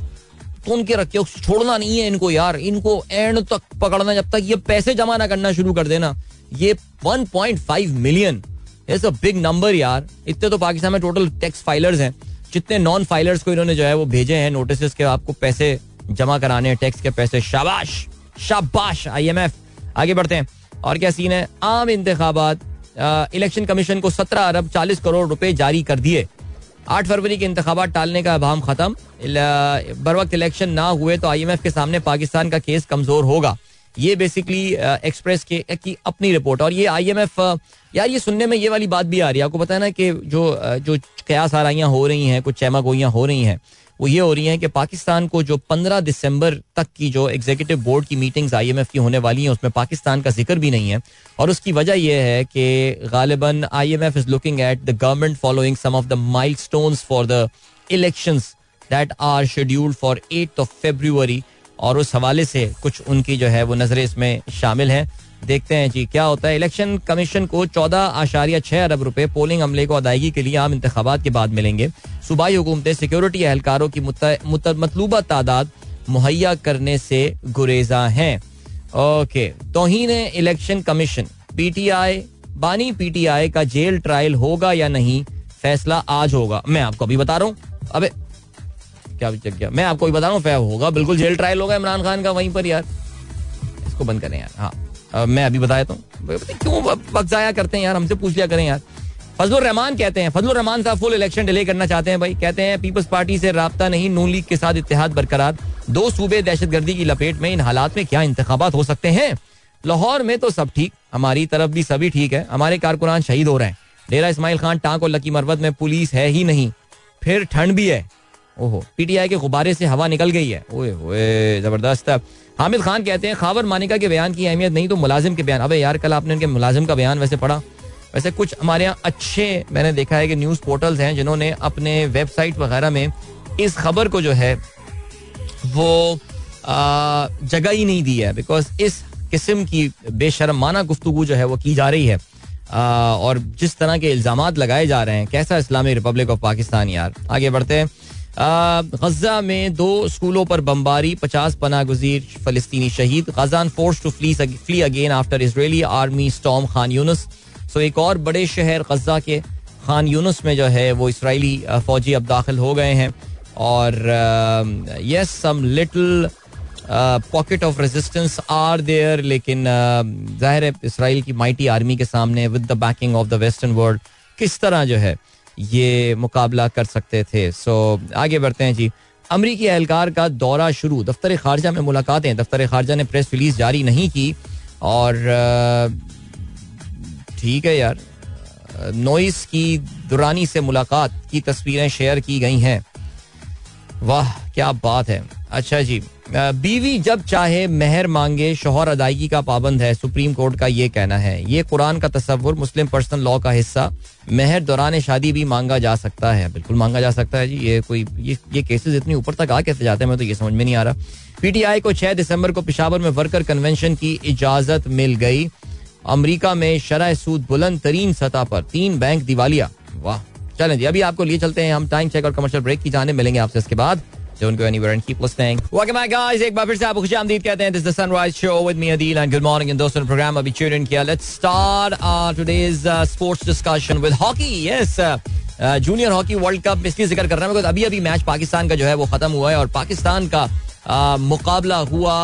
कौन के रखे छोड़ना नहीं है इनको यार। इनको एंड तक पकड़ना, जब तक ये पैसे जमा ना करना शुरू कर देना। ये 1.5 मिलियन अ बिग नंबर यार। इतने तो पाकिस्तान में टोटल टैक्स फाइलर्स हैं। जितने नॉन फाइलर्स को इन्होंने जो है वो भेजे हैं नोटिस के, आपको पैसे जमा कराने हैं टैक्स के पैसे। शाबाश! शाबाश आईएमएफ आगे बढ़ते हैं। और क्या सीन है? आम इंतबात इलेक्शन कमीशन को सत्रह अरब चालीस करोड़ रुपए जारी कर दिए। आठ फरवरी के इंतबात टालने का अभाम खत्म। बर वक्त इलेक्शन ना हुए तो आईएमएफ के सामने पाकिस्तान का केस कमज़ोर होगा। ये बेसिकली एक्सप्रेस के, की अपनी रिपोर्ट और ये आईएमएफ यार ये सुनने में ये वाली बात भी आ रही है। आपको पता है ना कि जो जो कयास आराइयाँ हो रही हैं, कुछ चैमा गोइयाँ हो रही हैं वो ये हो रही हैं कि पाकिस्तान को जो 15 दिसंबर तक की जो एग्जीक्यूटिव बोर्ड की मीटिंग्स आईएमएफ की होने वाली हैं, उसमें पाकिस्तान का ज़िक्र भी नहीं है। और उसकी वजह यह है कि गालिबन IMF is looking at the government following some of the milestones for the elections that are scheduled for eight of February और उस हवाले से कुछ उनकी जो है वो नज़रें इसमें शामिल हैं। देखते हैं जी, क्या होता है? इलेक्शन कमीशन को चौदह आशारिया छह अरब रुपए पोलिंग अमले को अदायगी के लिए आम इंतबात के बाद मिलेंगे। सूबाई हुकूमतें सिक्योरिटी एहलकारों की मतलूबा तादाद मुहैया करने से गुरेजा हैं। ओके, तोहन इलेक्शन कमीशन पीटीआई बानी पीटीआई का जेल ट्रायल होगा या नहीं? फैसला आज होगा। मैं आपको अभी बता रहा हूँ। अबे, क्या चक गया। मैं आपको भी बता रहा हूँ होगा। बिल्कुल जेल ट्रायल होगा इमरान खान का वहीं पर यार। इसको बंद करें यार। हाँ। मैं अभी बताया तो क्यों वक्त जाया करते हैं यार, हमसे पूछ लिया करें यार। फजलुर रहमान कहते हैं, फजलुर रहमान साहब फुल इलेक्शन डिले करना चाहते हैं भाई। कहते हैं पीपल्स पार्टी से रबता नहीं, नून लीग के साथ इतिहाद बरकरार। दो सूबे दहशतगर्दी की लपेट में इन हालात में क्या इंतबात हो सकते हैं? लाहौर में तो सब ठीक, हमारी तरफ़ भी सभी ठीक है। हमारे कारकुनान शहीद हो रहे हैं। डेरा इसमाइल खान टांक और लकी मरवत में पुलिस है ही नहीं। फिर ठंड भी है। ओहो, पीटीआई के गुब्बारे से हवा निकल गई है। ओए ओए ज़बरदस्त। हामिद खान कहते हैं खावर मानिका के बयान की अहमियत नहीं तो मुलाजिम के बयान। अबे यार कल आपने उनके मुलाजिम का बयान वैसे पढ़ा। वैसे कुछ हमारे यहाँ अच्छे मैंने देखा है कि न्यूज़ पोर्टल्स हैं जिन्होंने अपने वेबसाइट वगैरह में इस खबर को जो है वो जगह ही नहीं दी है बिकॉज़ इस किस्म की बेशरमाना गुफ्तु जो है वो की जा रही है। आ, और जिस तरह के इल्ज़ाम लगाए जा रहे हैं कैसा इस्लामी रिपब्लिक ऑफ़ पाकिस्तान यार? आगे बढ़ते हैं। गजा में दो स्कूलों पर बमबारी, पचास पना गुजीर फलस्तीनी शहीद। Gazans forced to flee flee again after Israeli army storm Khan Younis सो एक और बड़े शहर गजा के खान यूनस में जो है, वो इसराइली फौजी अब दाखिल हो गए हैं। और yes some little pocket of resistance are there लेकिन ज़ाहिर है, इसराइल की माइटी आर्मी के सामने with the backing of the western world किस तरह जो है ये मुकाबला कर सकते थे। सो आगे बढ़ते हैं जी। अमरीकी एहलकार का दौरा शुरू। दफ्तर खारजा में मुलाकातें। दफ्तर खारजा ने प्रेस रिलीज़ जारी नहीं की। और ठीक है यार। नोइस की दुरानी से मुलाकात की तस्वीरें शेयर की गई हैं। वाह, क्या बात है। अच्छा जी बीवी जब चाहे, मेहर मांगे, शोहर अदायगी का पाबंद है। सुप्रीम कोर्ट का ये कहना है। ये कुरान का तस्वुर मुस्लिम पर्सनल लॉ का हिस्सा। मेहर दौरान शादी भी मांगा जा सकता है। बिल्कुल मांगा जा सकता है जी। ये कोई, ये ये केसेस इतनी ऊपर तक आ कैसे जाते हैं, मैं तो ये समझ में नहीं आ रहा। पीटीआई को छह दिसंबर को पिशावर में वर्कर कन्वेंशन की इजाज़त मिल गई। अमरीका में शराह सूद बुलंद, तरीन सतह पर। तीन बैंक दिवालिया। वाह, चलें जी, अभी आपको लिए चलते हैं हम टाइम चेक और कमर्शियल ब्रेक की जाने। मिलेंगे आपसे इसके बाद। Don't go anywhere and keep listening. Welcome back guys. एक बार फिर से आपको खुशामदीद कहते हैं. This is the Sunrise Show with me Adil and good morning. इन दोस्तों ने प्रोग्राम अभी ट्यून इन किया. Let's start uh, today's uh, sports discussion with hockey. Yes. Junior hockey world cup इसलिए ज़िक्र कर रहा हूँ अभी अभी मैच पाकिस्तान का जो है वो खत्म हुआ है और पाकिस्तान का uh, मुकाबला हुआ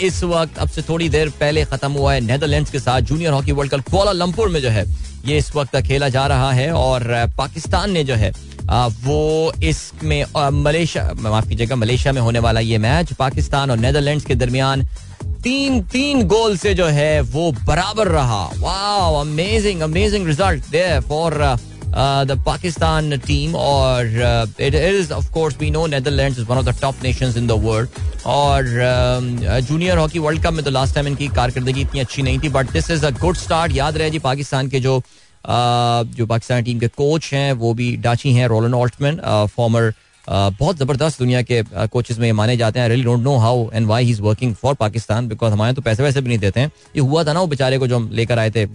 इस वक्त अब से थोड़ी देर पहले खत्म हुआ है नेदरलैंड्स के साथ junior hockey world cup Kuala Lumpur में जो है ये इस वक्त खेला जा रहा है और पाकिस्तान ने जो है वो इसमें मलेशिया, माफ़ कीजिएगा, मलेशिया में होने वाला ये मैच, पाकिस्तान और नेदरलैंड्स के दरमियान तीन तीन गोल से जो है वो बराबर रहा। Wow amazing amazing result for the Pakistan team और it is of course we know Netherlands is one of the top nations in the world और जूनियर हॉकी वर्ल्ड कप में तो लास्ट टाइम इनकी कारकर्दगी इतनी अच्छी नहीं थी but this is a good start याद रहे जी, पाकिस्तान के जो जो पाकिस्तान टीम के कोच हैं, वो भी डाची हैं रोलन ऑल्टमैन फॉर्मर बहुत ज़बरदस्त दुनिया के कोचेज में ये माने जाते हैं। Really don't know how and why he is working for Pakistan because हमारे तो पैसे वैसे भी नहीं देते हैं। ये हुआ था ना वो बेचारे को जो हम लेकर आए थे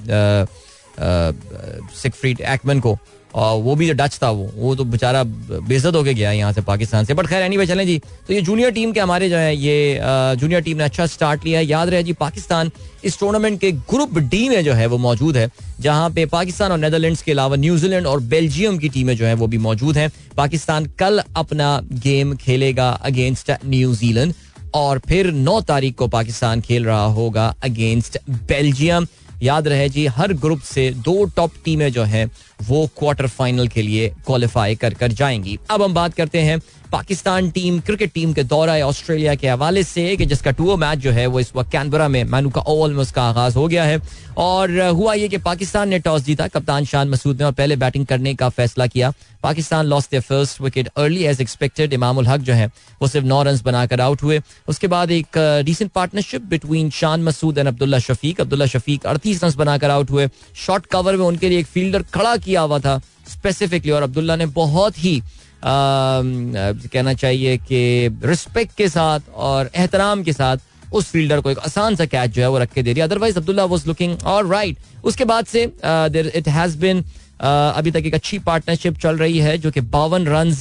सिकफ्रीड एक्मन को। और वो भी जो डच था वो वो तो बेचारा बेजत होके गया यहाँ से पाकिस्तान से। बट खैर एनी चलें जी। तो ये जूनियर टीम के हमारे जो है, ये जूनियर टीम ने अच्छा स्टार्ट लिया है। याद रहे जी, पाकिस्तान इस टूर्नामेंट के ग्रुप डी में जो है, वो मौजूद है, जहाँ पे पाकिस्तान और नेदरलैंड्स के अलावा न्यूजीलैंड और बेल्जियम की टीमें जो है, वो भी मौजूद हैं। पाकिस्तान कल अपना गेम खेलेगा अगेंस्ट न्यूजीलैंड और फिर 9 तारीख को पाकिस्तान खेल रहा होगा अगेंस्ट बेल्जियम याद रहे जी, हर ग्रुप से दो टॉप टीमें जो हैं, वो क्वार्टर फाइनल के लिए क्वालिफाई कर कर जाएँगी। अब हम बात करते हैं पाकिस्तान टीम, क्रिकेट टीम के दौरा ऑस्ट्रेलिया के हवाले से कि जिसका टूर मैच जो है वो इस वक्त कैनबरा में मैनू का ओवल में उसका आगाज़ हो गया है। और हुआ ये कि पाकिस्तान ने टॉस जीता, कप्तान शान मसूद ने और पहले बैटिंग करने का फैसला किया। Pakistan lost the first wicket early as expected Imamul Haq जो है, वो सिर्फ़ नौ रन बनाकर आउट हुए। उसके बाद एक recent partnership between Shan Masood and Abdullah Shafique. Abdullah Shafique अड़तीस रन बनाकर आउट हुए। शॉर्ट कवर में उनके लिए एक फील्डर खड़ा किया हुआ था स्पेसिफिकली और अब्दुल्ला ने बहुत ही कहना चाहिए कि रिस्पेक्ट के साथ और एहतराम के साथ उस फील्डर को एक आसान सा कैच जो है वो रख के दे दिया otherwise Abdullah was looking all right उसके बाद से इट हैज़ बिन अभी तक एक अच्छी पार्टनरशिप चल रही है जो कि बावन रन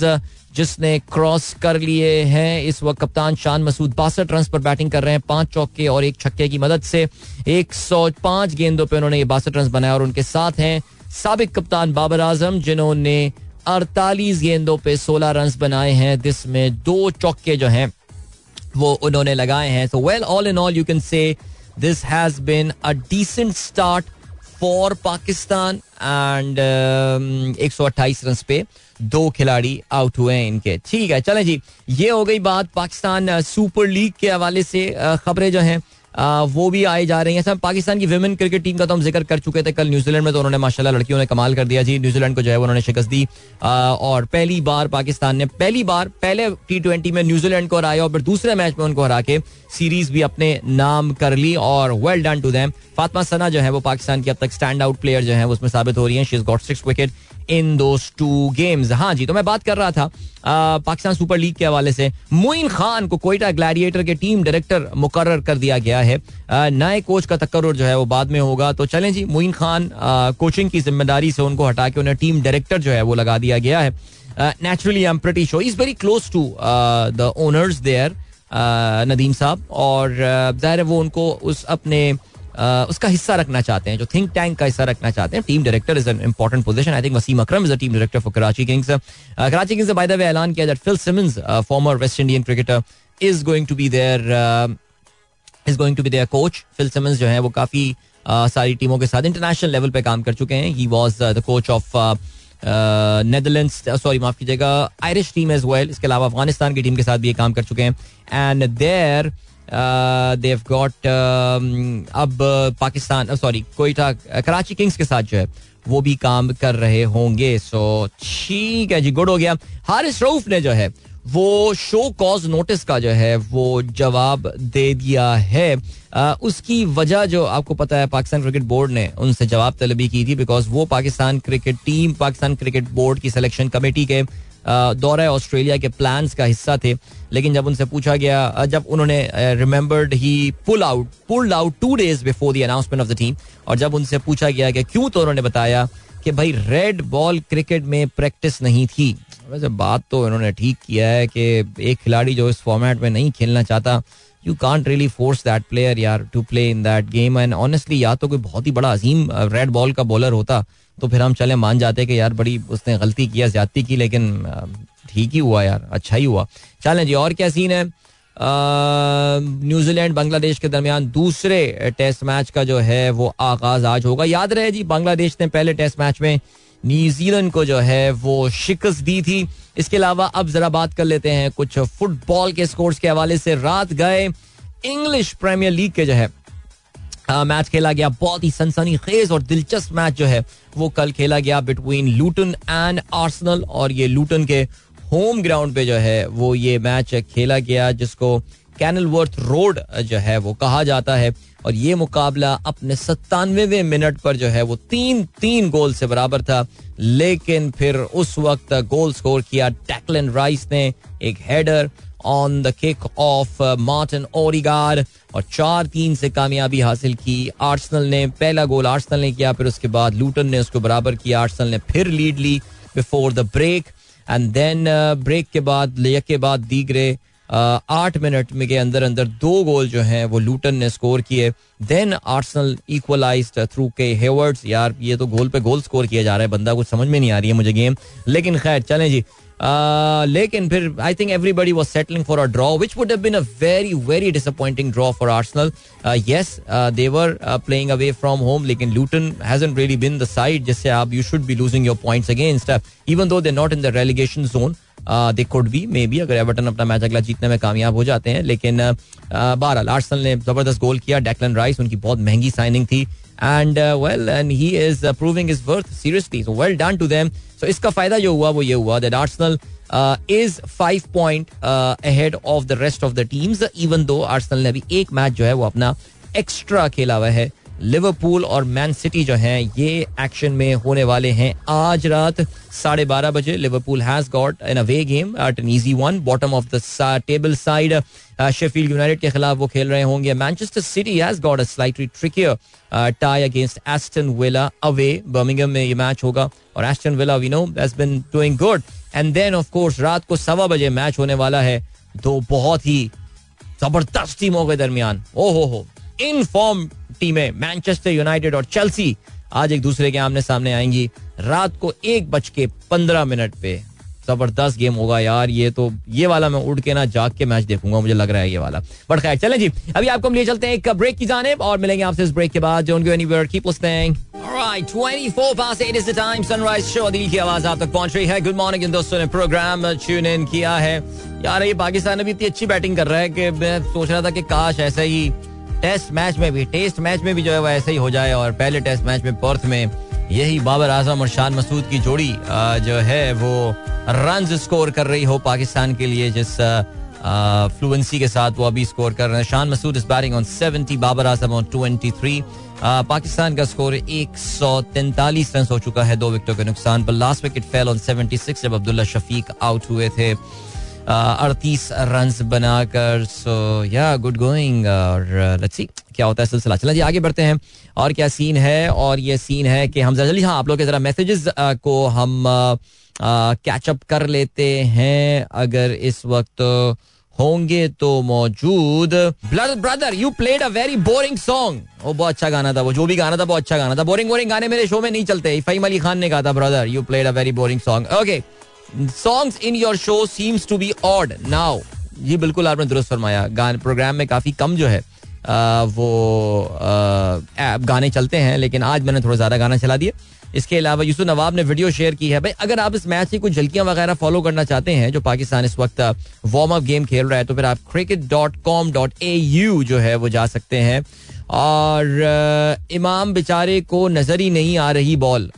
जिसने क्रॉस कर लिए हैं। इस वक्त कप्तान शान मसूद बासठ रन पर बैटिंग कर रहे हैं। पाँच चौके और एक छक्के की मदद से एक सौ पाँच गेंदों पे उन्होंने ये बासठ रन बनाया और उनके साथ हैं सबक कप्तान बाबर आज़म, जिन्होंने अड़तालीस गेंदों पे 16 रन बनाए हैं। जिसमें दो चौके जो हैं, वो उन्होंने लगाए हैं। तो well all in all you can say this has been a decent start for Pakistan and एक सौ अट्ठाईस रन पे दो खिलाड़ी आउट हुए हैं इनके। ठीक है, चलें जी, ये हो गई बात पाकिस्तान सुपर लीग के हवाले से खबरें जो हैं। वो भी आए जा रही हैं। सब पाकिस्तान की वुमेन क्रिकेट टीम का तो हम ज़िक्र कर चुके थे कल न्यूजीलैंड में तो उन्होंने माशाल्लाह लड़कियों ने कमाल कर दिया जी। न्यूजीलैंड को जो है उन्होंने शिकस्त दी। और पहली बार पाकिस्तान ने, पहली बार, पहले टी ट्वेंटी में न्यूजीलैंड को हराया और फिर दूसरे मैच में उनको हरा के सीरीज़ भी अपने नाम कर ली और well done to them Fatima Sana जो है वो पाकिस्तान की अब तक स्टैंड आउट प्लेयर जो है उसमें साबित हो रही है। She is got six wicket in those two games हाँ जी तो मैं बात कर रहा था पाकिस्तान सुपर लीग के हवाले से। मोइन खान को कोयटा ग्लैडिएटर के टीम डायरेक्टर मुकर कर दिया गया है। नए कोच का तकर जो है वो बाद में होगा। तो चलें जी, मोइन खान कोचिंग की ज़िम्मेदारी से उनको हटा के उन्हें टीम डायरेक्टर जो है वो लगा दिया गया है। Naturally I am pretty sure is very close to the owners there Nadeem Sahab. और ज़ाहिर है वो उनको उस अपने उसका हिस्सा रखना चाहते हैं, जो थिंक टैंक का हिस्सा रखना चाहते हैं। Team director is an important position I think Wasim Akram is a team director for Karachi Kings Karachi Kings by the way ऐलान किया that Phil Simmons former West Indian cricketer is going to be there is going to be there coach Phil Simmons जो है वो काफ़ी सारी टीमों के साथ इंटरनेशनल लेवल पे काम कर चुके हैं. He was the coach of Netherlands sorry माफ़ कीजिएगा आयरिश टीम एज वेल इसके अलावा अफ़गानिस्तान की टीम के साथ भी ये काम कर चुके हैं. एंड देयर गॉट अब पाकिस्तान सॉरी कोयटा कराची किंग्स के साथ जो है, वो भी काम कर रहे होंगे। सो ठीक है जी गुड हो गया। हारिस रऊफ ने जो है, वो शो कॉज नोटिस का जो है, वो जवाब दे दिया है। उसकी वजह जो आपको पता है, पाकिस्तान क्रिकेट बोर्ड ने उनसे जवाब तलबी की थी बिकॉज़ वो Pakistan cricket team, Pakistan cricket board की सिलेक्शन कमेटी के दौरा ऑस्ट्रेलिया के प्लान्स का हिस्सा थे, लेकिन जब उनसे पूछा गया जब उन्होंने remembered he pull out pulled out two days before the announcement of the team और जब उनसे पूछा गया कि क्यों तो उन्होंने बताया कि भाई रेड बॉल क्रिकेट में प्रैक्टिस नहीं थी। वैसे बात तो उन्होंने ठीक किया है कि एक खिलाड़ी जो इस फॉर्मेट में नहीं खेलना चाहता you can't really force that player यार to play in that game and honestly या तो कोई बहुत ही बड़ा अजीम रेड बॉल का बॉलर होता तो फिर हम चले, मान जाते कि यार बड़ी उसने गलती किया ज्यादती की, लेकिन ठीक ही हुआ यार अच्छा ही हुआ। चलें जी, और क्या सीन है? न्यूजीलैंड, बांग्लादेश के दरमियान दूसरे टेस्ट मैच का जो है, वो आगाज़ आज होगा। याद रहे जी, बांग्लादेश ने पहले टेस्ट मैच में न्यूजीलैंड को जो है, वो शिकस्त दी थी। इसके अलावा अब जरा बात कर लेते हैं, कुछ फुटबॉल के स्कोर्स के हवाले से। रात गए, इंग्लिश प्रीमियर लीग के जो है मैच खेला गया। बहुत ही सनसनी खेज और दिलचस्प मैच जो है, वो कल खेला गया बिटवीन लूटन एंड आर्सनल और ये लूटन के होम ग्राउंड पे जो है, वो ये मैच खेला गया, जिसको कैनलवर्थ रोड जो है, वो कहा जाता है। और ये मुकाबला अपने सत्तानवे मिनट पर जो है, वो तीन तीन गोल से बराबर था। लेकिन फिर उस वक्त गोल स्कोर किया। टैकलन राइस ने एक header on the kick off Martin Odegaard और चार तीन से कामयाबी हासिल की। आर्सनल ने पहला गोल आर्सनल ने किया, फिर उसके बाद लूटन ने उसको बराबर किया। आर्सनल ने फिर lead Lee before the break and then break के बाद के बाद दीगरे आठ मिनट में के अंदर अंदर दो गोल जो हैं, वो लूटन ने स्कोर किए। देन आर्सनल इक्वलाइज थ्रू के हेवर्ड्स यार, ये तो गोल पे गोल स्कोर किया जा रहा है। बंदा कुछ समझ में नहीं आ रही है मुझे गेम लेकिन खैर, चलें जी। लेकिन फिर I think everybody was settling for a draw which would been a very very disappointing draw for Arsenal yes they're playing away from home लेकिन Luton hasn't really been the side जिससे आप you should be losing your points against even though they not in the relegation zone they could be maybe अगर Everton अपना match अगला जीतने में कामयाब हो जाते हैं, लेकिन बहरहाल आर्सनल ने ज़बरदस्त गोल किया डेक्लन राइस उनकी बहुत महँगी साइनिंग थी and well and he is proving his worth seriously well done to them so इसका फ़ायदा जो हुआ वो ये हुआ that Arsenal is five point ahead of the rest of the teams even though Arsenal ने अभी एक मैच जो है वो अपना एक्स्ट्रा खेला हुआ है लिवरपूल और मैन सिटी जो है, ये एक्शन में होने वाले हैं। आज रात साढ़े बारह बजे Liverpool has got an away game at an easy one bottom of the table side Sheffield United के खिलाफ वो खेल रहे होंगे। Manchester City has got a slightly trickier tie against Aston Villa away Birmingham में ये मैच होगा। और Aston Villa we know has been doing good and then of course रात को सवा बजे मैच होने वाला है। दो बहुत ही ज़बरदस्त टीमों के दरमियान। ओ हो हो। इन फॉर्म टीमें मैनचेस्टर यूनाइटेड और चेल्सी आज एक दूसरे के आमने सामने आएँगी रात को एक बज के पंद्रह मिनट पे ज़बरदस्त गेम होगा यार ये तो ये वाला मैं उड़ के ना जाग के मैच देखूँगा मुझे लग रहा है ये वाला बट खैर चलें जी अभी आपको हम लिए चलते हैं एक ब्रेक की जाने और मिलेंगे आपसे इस ब्रेक के बाद go anywhere keep listening Alright, 24 past 8 is the time. Sunrise show दिल की आवाज़ आप तक पहुँच रही है. Good morning इन दोस्तों ने प्रोग्राम ट्यून इन किया है. यार ये पाकिस्तान अभी इतनी अच्छी बैटिंग कर रहा है कि मैं सोच रहा था कि काश ऐसा ही टेस्ट मैच में भी, टेस्ट मैच में भी जो है वो ऐसे ही हो जाए और पहले टेस्ट मैच में पर्थ में यही बाबर आज़म और शान मसूद की जोड़ी जो है वो रन स्कोर कर रही हो पाकिस्तान के लिए, जिस फ्लुएंसी के साथ वो अभी स्कोर कर रहे हैं। Shan Masood is batting on 70 Babar Azam on 23 Pakistan का स्कोर एक सौ तैंतालीस रन हो चुका है, दो विकेटों के नुकसान पर। लास्ट विकेट फेल ऑन 76 जब अब्दुल्ला शफीक आउट हुए थे। अड़तीस रन बनाकर सो या गुड गोइंग और लेट्स सी क्या होता है सिलसिला। चला जी, आगे बढ़ते हैं। और क्या सीन है? और ये सीन है कि हम जल्दी हाँ आप लोग के जरा मैसेजेस को हम कैचअप कर लेते हैं। अगर इस वक्त होंगे तो मौजूद। Brother you played a very boring song वो बहुत अच्छा गाना था, वो जो भी गाना था, बहुत अच्छा गाना था। बोरिंग बोरिंग गाने मेरे शो में नहीं चलते। फहीम अली खान ने कहा था brother you played a very boring song okay songs in your show seems to be odd now ये बिल्कुल आपने दुरुस्त फरमाया। गाने प्रोग्राम में काफ़ी कम जो है आ, वो आ, गाने चलते हैं लेकिन आज मैंने थोड़ा ज़्यादा गाना चला दिया। इसके अलावा यूसुफ नवाब ने वीडियो शेयर की है। भाई अगर आप इस मैच की कुछ झलकियाँ वगैरह फॉलो करना चाहते हैं जो पाकिस्तान इस वक्त वार्म अप गेम खेल रहा है तो फिर आप cricket dot com dot A U जो है वो जा सकते हैं। और इमाम बेचारे को नज़र ही नहीं आ रही बॉल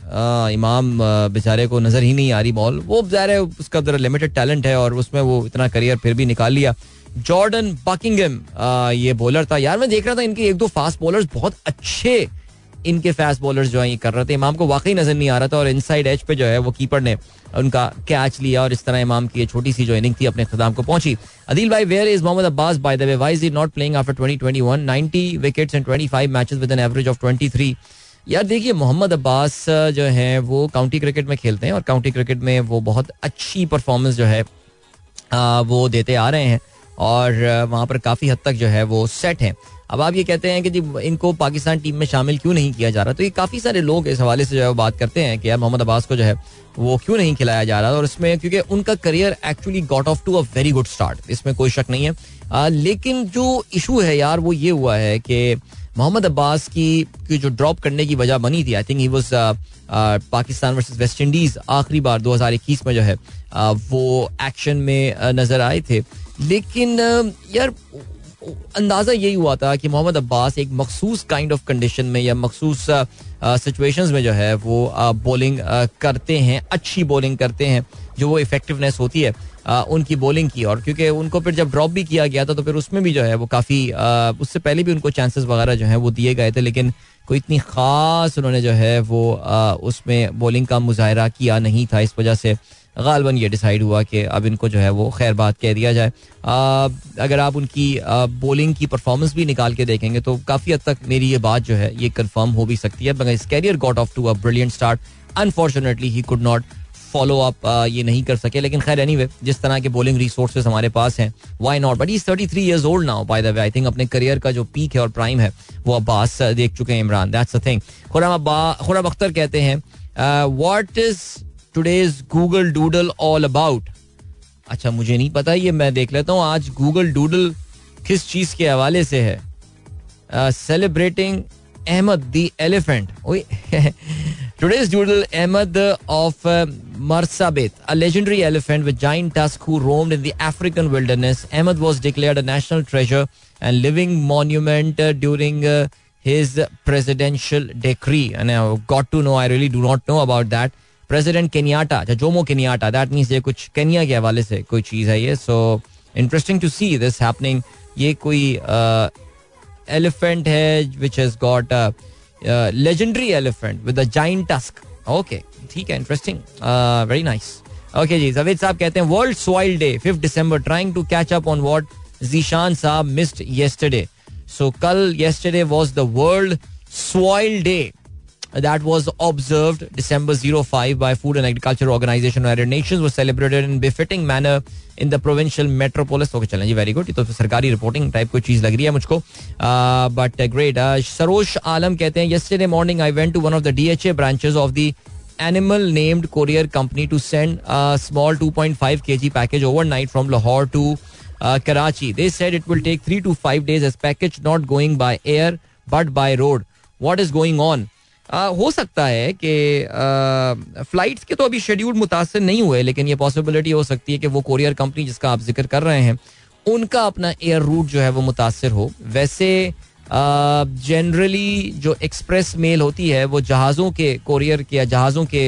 इमाम बेचारे को नज़र ही नहीं आ रही बॉल वो ज़ाहिर है उसका जरा लिमिटेड टैलेंट है और उसमें वो इतना करियर फिर भी निकाल लिया. जॉर्डन बकिंगम ये बॉलर था. यार, मैं देख रहा था इनके एक दो फास्ट बॉलर्स बहुत अच्छे इनके फास्ट बॉलर्स जो है, ये कर रहे थे। इमाम को वाकई नज़र नहीं आ रहा था और इनसाइड एज पे जो है, वो कीपर ने उनका कैच लिया और इस तरह इमाम की छोटी सी जो इनिंग थी, अपने खुदाम को पहुँची। अदील भाई where is Mohammad Abbas by the way why is not playing after 2021 90 wickets and 25 matches with an average of 23 यार देखिए मोहम्मद अब्बास जो है, वो काउंटी क्रिकेट में खेलते हैं और काउंटी क्रिकेट में वो बहुत अच्छी परफॉर्मेंस जो है वो देते आ रहे हैं और वहाँ पर काफ़ी हद तक जो है, वो सेट हैं। अब आप ये कहते हैं कि जी इनको पाकिस्तान टीम में शामिल क्यों नहीं किया जा रहा? तो ये काफ़ी सारे लोग इस हवाले से जो है बात करते हैं कि यार मोहम्मद अब्बास को जो है वो क्यों नहीं खिलाया जा रहा? और इसमें क्योंकि उनका career actually got off to a very good start इसमें कोई शक नहीं है। आ, लेकिन जो इशू है यार वो ये हुआ है कि मोहम्मद अब्बास की, की जो ड्रॉप करने की वजह बनी थी I think he was Pakistan versus West Indies आखिरी बार 2021 में जो है आ, वो एक्शन में नज़र आए थे। लेकिन यार अंदाज़ा यही हुआ था कि मोहम्मद अब्बास एक मखसूस काइंड ऑफ़ कंडीशन में या मखसूस सिचुएशंस में जो है वो बॉलिंग करते हैं, अच्छी बॉलिंग करते हैं, जो वो इफेक्टिवनेस होती है उनकी बॉलिंग की। और क्योंकि उनको फिर जब ड्रॉप भी किया गया था तो फिर उसमें भी जो है वो काफ़ी उससे पहले भी उनको चांसेस वगैरह जो है वो दिए गए थे, लेकिन कोई इतनी ख़ास उन्होंने जो है वो उसमें बॉलिंग का मुजाहरा किया नहीं था। इस वजह से गालबन ये डिसाइड हुआ कि अब इनको जो है वो खैर बात कह दिया जाए। अगर आप उनकी बॉलिंग की परफॉर्मेंस भी निकाल के देखेंगे तो काफ़ी हद तक मेरी ये बात जो है ये कंफर्म हो भी सकती है मगर career got off to a brilliant start unfortunately he could not follow up ये नहीं कर सके। लेकिन खैर एनी anyway, जिस तरह के बॉलिंग रिसोर्सेज हमारे पास हैं why not but is thirty three years old now by the way I think अपने करियर का जो पीक है और प्राइम है वो अब्बास देख चुके हैं Imran. That's a thing Khurram Akhtar कहते हैं what is today's Google Doodle all about अच्छा मुझे नहीं पता ये मैं देख लेता हूँ आज गूगल डूडल किस चीज़ के हवाले से है celebrating Ahmed the elephant Today's doodle, Ahmed of uh, Marsabit, a legendary elephant with giant tusk who roamed in the African wilderness. Ahmed was declared a national treasure and living monument uh, during uh, his presidential decree. And I got to know, I really do not know about that. President Kenyatta, Jomo Kenyatta, that means ये कुछ Kenya के हवाले से कोई चीज़ है ये so interesting to see this happening ये कोई एलिफेंट है which has got legendary elephant with giant tusk okay ठीक है इंटरेस्टिंग वेरी नाइस ओके जी जवेद साहब कहते हैं World Soil Day fifth December trying to catch up on what Zeeshan Sahab missed yesterday so कल yesterday was the World Soil Day that was observed December 05 by Food and Agriculture Organization United Nations was celebrated in befitting manner in the provincial metropolis. Okay, चलें जी very good तो सरकारी reporting type कोई चीज लग रही है मुझको but great Sarosh आलम कहते हैं yesterday morning I went to one of the DHA branches of the animal named courier company to send a small 2.5 kg package overnight from Lahore to uh, Karachi. They said it will take 3 to 5 days as package not going by air but by road. What is going on? हो सकता है कि flights के तो अभी schedule मुतासर नहीं हुए, लेकिन ये पॉसिबिलिटी हो सकती है कि वो कोरियर कंपनी जिसका आप ज़िक्र कर रहे हैं, उनका अपना एयर रूट जो है वो मुतासर हो। वैसे जनरली जो एक्सप्रेस मेल होती है, वो जहाज़ों के कोरियर के या जहाज़ों के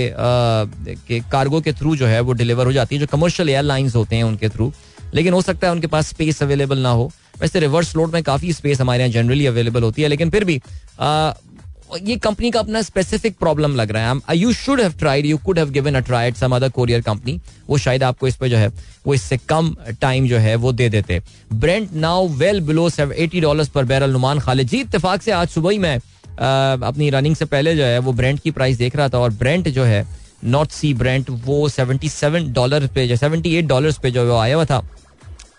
के कार्गो के थ्रू जो है वो डिलीवर हो जाती है, जो कमर्शियल एयरलाइंस होते हैं उनके थ्रू लेकिन हो सकता है उनके पास स्पेस अवेलेबल ना हो। वैसे रिवर्स लोड में काफ़ी स्पेस हमारे यहाँ जनरली अवेलेबल होती है, लेकिन फिर भी ये कंपनी का अपना स्पेसिफिक प्रॉब्लम लग रहा है। You should have tried you could have given a try some other courier company वो शायद आपको इस पे जो है, वो इससे कम टाइम जो है, वो दे देते। Brent now well below eighty dollar per barrel Noman Khalid. जी इतफाक से आज सुबह ही मैं अपनी रनिंग से पहले जो है, वो ब्रेंट की प्राइस देख रहा था और ब्रेंट जो है नॉर्थ सी ब्रेंट वो सेवेंटी सेवन डॉलर पे जो सेवेंटी एट डॉलर पे जो आया हुआ था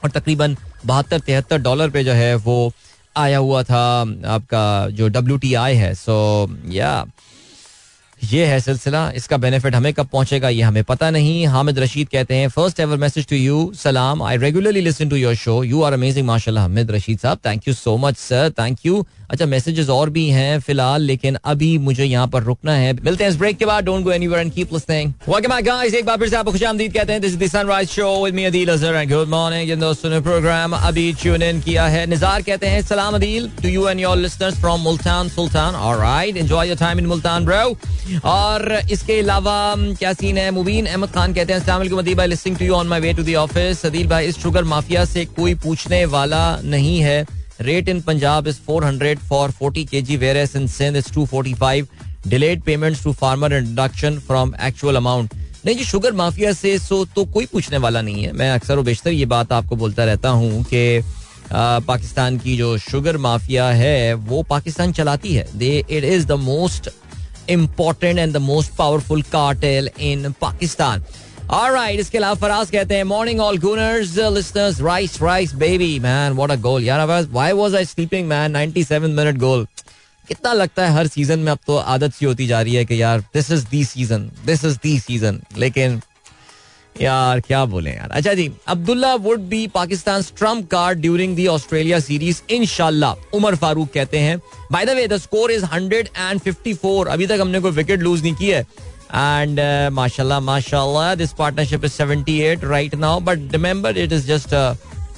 और तकरीबन बहत्तर तिहत्तर डॉलर पे जो है वो आया हुआ था आपका जो डब्ल्यू टी आई है सो या ये है सिलसिला, इसका बेनिफिट हमें कब पहुंचेगा, ये हमें पता नहीं। हामिद रशीद कहते हैं first ever message to you सलाम I regularly listen to your show you are amazing माशाल्लाह, Hamid Rasheed Sahab. Thank you so much sir thank you अच्छा मैसेजेस और भी हैं फ़िलहाल, लेकिन अभी मुझे यहाँ पर रुकना है। मिलते हैं इस ब्रेक के बाद। Don't go anywhere and keep listening welcome back guys एक बार फिर से आपको खुशामदीद कहते हैं। This is the Sunrise Show with me Adeel Azhar and good morning जिन दोस्तों ने प्रोग्राम अभी ट्यून इन किया है। निजार कहते हैं सलाम Adeel to you and your listeners from Multan Sultan alright enjoy your time in Multan bro और इसके अलावा क्या सीन है? मुबीन अहमद खान कहते हैं अस्सलाम Adeel to you on my way to the office Adeel भाई इस शुगर माफिया से कोई पूछने वाला नहीं है। Rate in Punjab is 400 for 40 kg, whereas in Sindh it's 245. Delayed payments to farmer and deduction from actual amount. नहीं जी शुगर माफिया से सो तो कोई पूछने वाला नहीं है। मैं अक्सर और बेशतर ये बात आपको बोलता रहता हूँ कि पाकिस्तान की जो शुगर माफिया है वो पाकिस्तान चलाती है। They it is the most important and the most powerful cartel in Pakistan Alright, इसके अलावा फराज कहते हैं morning all gunners listeners Rice Rice baby man what a goal यार why was I sleeping man 97 minute goal कितना लगता है हर season में अब तो आदत सी होती जा रही है कि यार this is the season this is the season लेकिन यार क्या बोले यार। अच्छा जी Abdullah would be Pakistan trump card during the Australia series इनशाला उमर फारूक कहते हैं by the way the score is 154 अभी तक हमने कोई विकेट लूज नहीं की है। And uh, mashallah mashallah this partnership is 78 right now. But remember it is just a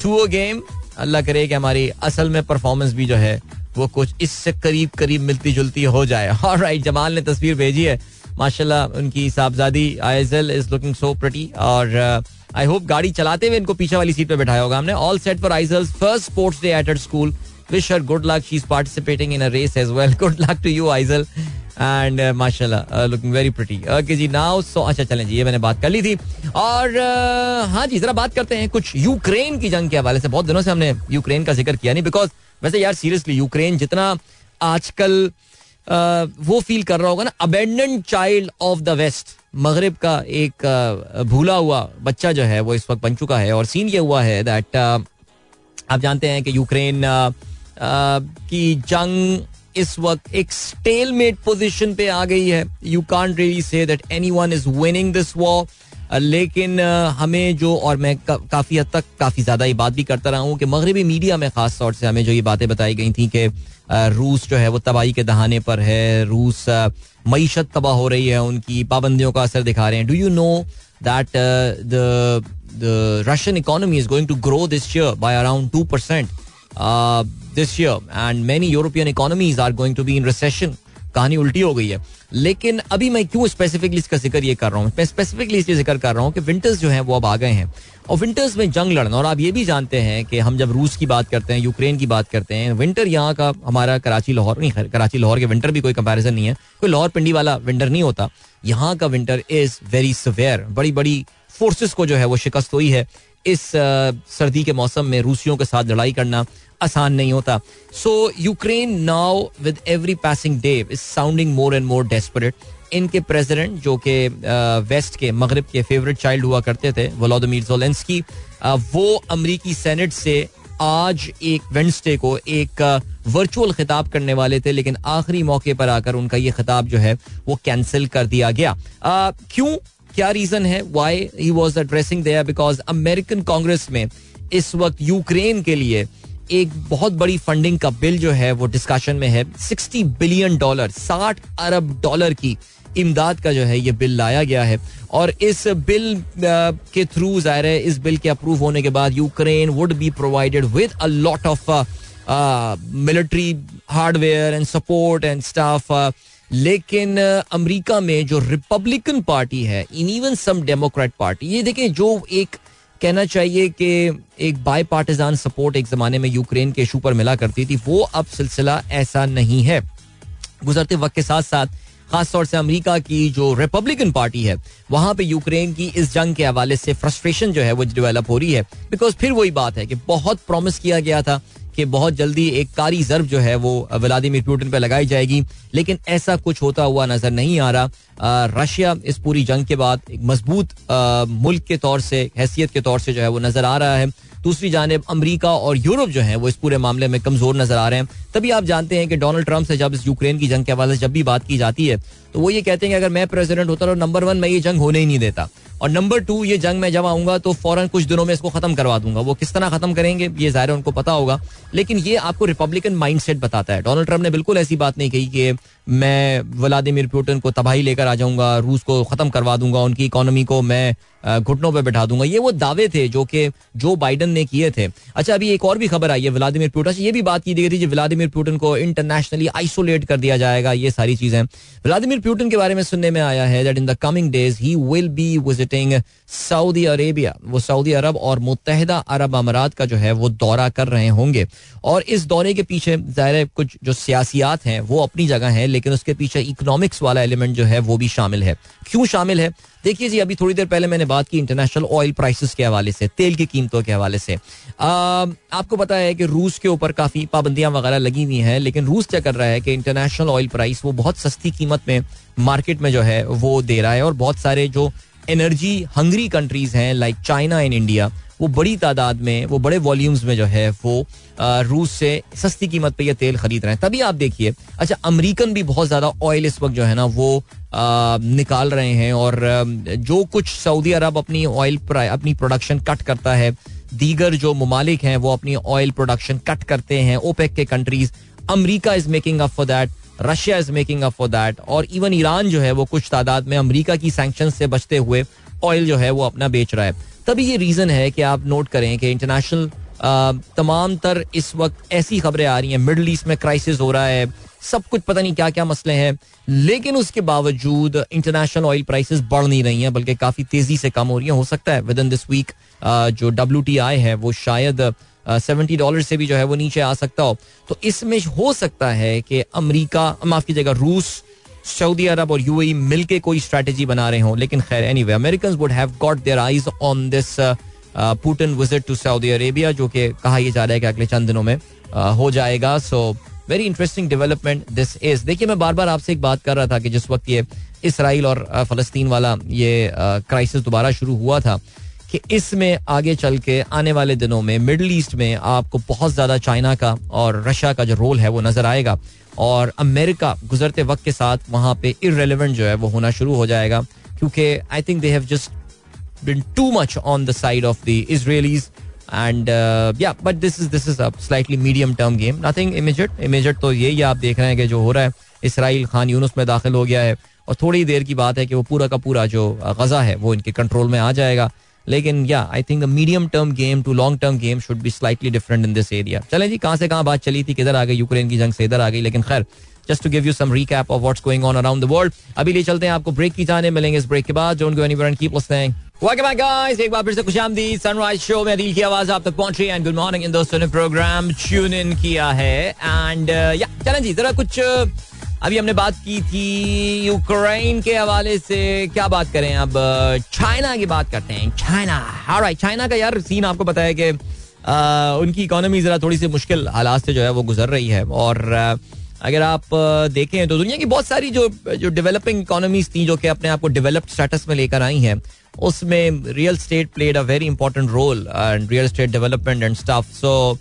tour game. अल्लाह करे कि हमारी असल में परफॉर्मेंस भी जो है वो कुछ इससे करीब करीब मिलती जुलती हो जाए। और राइट जमाल ने तस्वीर भेजी है। माशाल्लाह उनकी साहबजादी Aizal is looking so pretty और आई uh, होप गाड़ी चलाते हुए इनको पीछे वाली सीट पे बैठाया होगा हमने। All set for Aizal first sports day at school wish her good luck she is participating in a race as well good luck to you Aizal and माशाल्लाह लुकिंग वेरी प्रिटी ओके जी now so अच्छा चलें जी ये मैंने बात कर ली थी। और uh, हाँ जी जरा बात करते हैं कुछ यूक्रेन की जंग के हवाले से। बहुत दिनों से हमने यूक्रेन का ज़िक्र किया नहीं बिकॉज़ वैसे यार सीरियसली यूक्रेन जितना आजकल uh, वो फील कर रहा होगा ना abandoned child of the West मगरब का एक भूला हुआ बच्चा जो है, वो इस वक्त बन चुका है और सीन ये हुआ है दैट आप जानते हैं कि यूक्रेन की जंग इस वक्त एक स्टेलमेट पोजीशन पे आ गई है। You can't really say that anyone is winning this war लेकिन हमें जो, और मैं काफ़ी हद तक काफ़ी ज़्यादा ये बात भी करता रहा हूँ कि मगरबी मीडिया में ख़ास तौर से हमें जो ये बातें बताई गई थी कि रूस जो है, वो तबाही के दहाने पर है। रूस मीशत तबाह हो रही है उनकी, पाबंदियों का असर दिखा रहे हैं। Do you know that the Russian economy is going to grow this year by around two percent this year and many European economies are going to be in recession कहानी उल्टी हो गई है। लेकिन अभी मैं क्यों स्पेसिफिकली इसका ज़िक्र ये कर रहा हूँ? मैं स्पेसिफिकली इसलिए ज़िक्र कर रहा हूँ कि विंटर्स जो है वो अब आ गए हैं। और विंटर्स में जंग लड़ना, और आप ये भी जानते हैं कि हम जब रूस की बात करते हैं, यूक्रेन की बात करते हैं विंटर यहाँ का हमारा कराची, लाहौर नहीं कराची, लाहौर के विंटर भी कोई कंपैरिजन नहीं है। कोई लाहौर पिंडी वाला विंटर नहीं होता। यहाँ का विंटर इज़ वेरी सवेयर बड़ी बड़ी फोर्सेस को जो है वो शिकस्त हुई है। इस सर्दी के मौसम में रूसियों के साथ लड़ाई करना आसान नहीं होता। So Ukraine now with every passing day is sounding more and more desperate इनके प्रेसिडेंट जो कि वेस्ट के मगरब के फेवरेट चाइल्ड हुआ करते थे वलोदमीर जोलेंस्की वो अमरीकी सेनेट से आज एक वेंसडे को एक वर्चुअल खिताब करने वाले थे, लेकिन आखिरी मौके पर आकर उनका ये खिताब जो है, वो कैंसिल कर दिया गया। क्यों? क्या रीजन है? Why he was addressing there because American Congress में इस वक्त यूक्रेन के लिए एक बहुत बड़ी फंडिंग का बिल जो है, वो डिस्कशन में है। 60 बिलियन डॉलर 60 अरब डॉलर की इमदाद का जो है, ये बिल लाया गया है। और इस बिल के थ्रू ज़ाहिर है, इस बिल के अप्रूव होने के बाद Ukraine would be provided with a lot of military hardware and support and staff लेकिन अमेरिका में जो रिपब्लिकन पार्टी है in even some Democrat party ये देखें, जो एक कहना चाहिए कि एक बाई पार्टिजान सपोर्ट एक जमाने में यूक्रेन के इशू पर मिला करती थी, वो अब सिलसिला ऐसा नहीं है। गुजरते वक्त के साथ साथ, खासतौर से अमेरिका की जो रिपब्लिकन पार्टी है, वहाँ पे यूक्रेन की इस जंग के हवाले से फ्रस्ट्रेशन जो है वो डेवलप हो रही है। बिकॉज़ फिर वही बात है कि बहुत प्रॉमिस किया गया था कि बहुत जल्दी एक कारी जर्ब जो है वो व्लादिमिर पुतिन पे लगाई जाएगी। लेकिन ऐसा कुछ होता हुआ नज़र नहीं आ रहा। रशिया इस पूरी जंग के बाद एक मज़बूत मुल्क के तौर से, हैसियत के तौर से जो है वो नज़र आ रहा है। दूसरी जानब अमरीका और यूरोप जो है वो इस पूरे मामले में कमज़ोर नज़र आ रहे हैं। तभी आप जानते हैं कि डोनाल्ड ट्रंप से जब इस यूक्रेन की जंग के हवाले से जब भी बात की जाती है तो वो ये कहते हैं कि अगर मैं प्रेसिडेंट होता तो नंबर वन मैं ये जंग होने ही नहीं देता। और नंबर टू ये जंग में जब आऊँगा तो फ़ौरन कुछ दिनों में इसको खत्म करवा दूँगा। वो किस तरह खत्म करेंगे, ये ज़ाहिर उनको पता होगा। लेकिन ये आपको रिपब्लिकन माइंडसेट बताता है। डोनाल्ड ट्रंप ने बिल्कुल ऐसी बात नहीं कही कि मैं व्लादिमिर पुतिन को तबाही लेकर आ जाऊँगा, रूस को खत्म करवा दूँगा, उनकी इकोनॉमी को मैं घुटनों पर बैठा दूँगा। ये वो दावे थे जो कि जो बाइडन ने किए थे। अच्छा अभी एक और भी खबर आई है व्लादिमिर पुतिन ये भी बात की गई थी व्लादिमिर पुतिन को इंटरनेशनली आइसोलेट कर दिया जाएगा, ये सारी चीज़ें। व्लादिमिर पुतिन के बारे में सुनने में आया है that in the coming days he will be visiting Saudi Arabia वो सऊदी अरब और मुतहदा अरब अमारात का जो है वो दौरा कर रहे होंगे। और इस दौरे के पीछे ज़ाहिर कुछ जो सियासियात हैं, वो अपनी जगह हैं लेकिन उसके पीछे इकोनॉमिक्स वाला एलिमेंट जो है वो भी शामिल है। क्यों शामिल है? देखिए जी अभी थोड़ी देर पहले मैंने बात की इंटरनेशनल ऑयल प्राइसेस के हवाले से तेल की कीमतों के हवाले से। आ, आपको पता है कि रूस के ऊपर काफ़ी पाबंदियाँ वगैरह लगी हुई हैं लेकिन रूस क्या कर रहा है कि इंटरनेशनल ऑयल प्राइस वो बहुत सस्ती कीमत में मार्केट में जो है वो दे रहा है। और बहुत सारे जो एनर्जी हंगरी कंट्रीज़ हैं लाइक चाइना एंड इंडिया वो बड़ी तादाद में, वो बड़े वॉल्यूम्स में जो है, वो रूस से सस्ती कीमत पे ये तेल खरीद रहे हैं। तभी आप देखिए अच्छा अमेरिकन भी बहुत ज़्यादा ऑयल इस वक्त जो है ना, वो निकाल रहे हैं और जो कुछ सऊदी अरब अपनी ऑयल अपनी प्रोडक्शन कट करता है, दीगर जो ममालिक हैं, वो अपनी ऑयल प्रोडक्शन कट करते हैं ओपेक के countries America is making up for that Russia is making up for that और इवन ईरान जो है, वो कुछ तादाद में अमरीका की सैंक्शन से बचते हुए ऑयल जो है, वो अपना बेच रहा है। तभी ये रीजन है कि आप नोट करें कि इंटरनेशनल तमाम तर इस वक्त ऐसी खबरें आ रही हैं। मिडल ईस्ट में क्राइसिस हो रहा है। सब कुछ पता नहीं क्या क्या मसले हैं। लेकिन उसके बावजूद इंटरनेशनल ऑयल प्राइसेस बढ़ नहीं रही हैं, बल्कि काफ़ी तेज़ी से कम हो रही हैं। हो सकता है विद इन दिस वीक जो डब्ल्यूटीआई है, वो शायद सेवेंटी डॉलर से भी जो है वो नीचे आ सकता हो। तो इसमें हो सकता है कि अमरीका, माफ़ कीजिएगा, रूस सऊदी अरब और यूएई मिलके कोई स्ट्रेटेजी बना रहे हों। लेकिन खैर anyway American would have got their eyes on this Putin visit to Saudi Arabia जो कि कहा यह जा रहा है कि अगले चंद दिनों में uh, हो जाएगा। So very interesting development this is देखिए मैं बार बार आपसे एक बात कर रहा था कि जिस वक्त ये इसराइल और फलस्तीन वाला ये क्राइसिस दोबारा शुरू हुआ था कि इसमें आगे चल के आने वाले दिनों में मिडल ईस्ट में आपको बहुत ज़्यादा चाइना का और रशिया का जो रोल है वो नज़र आएगा। और अमेरिका गुजरते वक्त के साथ वहाँ पे इरेलीवेंट जो है वो होना शुरू हो जाएगा क्योंकि I think they have just been too much on the side of the Israelis. And uh, yeah, but this is this is a slightly medium term game. Nothing immediate. Immediate तो यही आप देख रहे हैं कि जो हो रहा है इसराइल खान यूनुस में दाखिल हो गया है और थोड़ी देर की बात है कि वो पूरा का पूरा जो गजा है वो इनके कंट्रोल में आ जाएगा लेकिन या I think medium term game to long term game should be slightly different in this area चलें जी कहाँ से कहाँ बात चली थी? किधर आ गई? यूक्रेन की जंग से इधर आ गई लेकिन खैर just to give you some recap of what's going on around the world अभी ले चलते हैं आपको ब्रेक की जाने मिलेंगे इस ब्रेक के बाद don't go anywhere and keep listening welcome back guys एक बार फिर से खुशामदीद सनराइज शो में की आवाज़ आप तक पहुँच रही है एंड गुड मॉर्निंग इन दोस्तों ने प्रोग्राम ट्यून इन किया है एंड या uh, चलें जी जरा कुछ uh, अभी हमने बात की थी यूक्रेन के हवाले से। क्या बात करें अब? चाइना की बात करते हैं। चाइना। राइट चाइना का यार सीन आपको पता है कि उनकी इकोनॉमी जरा थोड़ी सी मुश्किल हालात से जो है वो गुजर रही है। और अगर आप देखें तो दुनिया की बहुत सारी जो जो डेवलपिंग इकोनॉमीज थी जो कि अपने आप को डेवलप्ड स्टेटस में लेकर आई हैं, उसमें real estate played a very important role and real estate development and staff so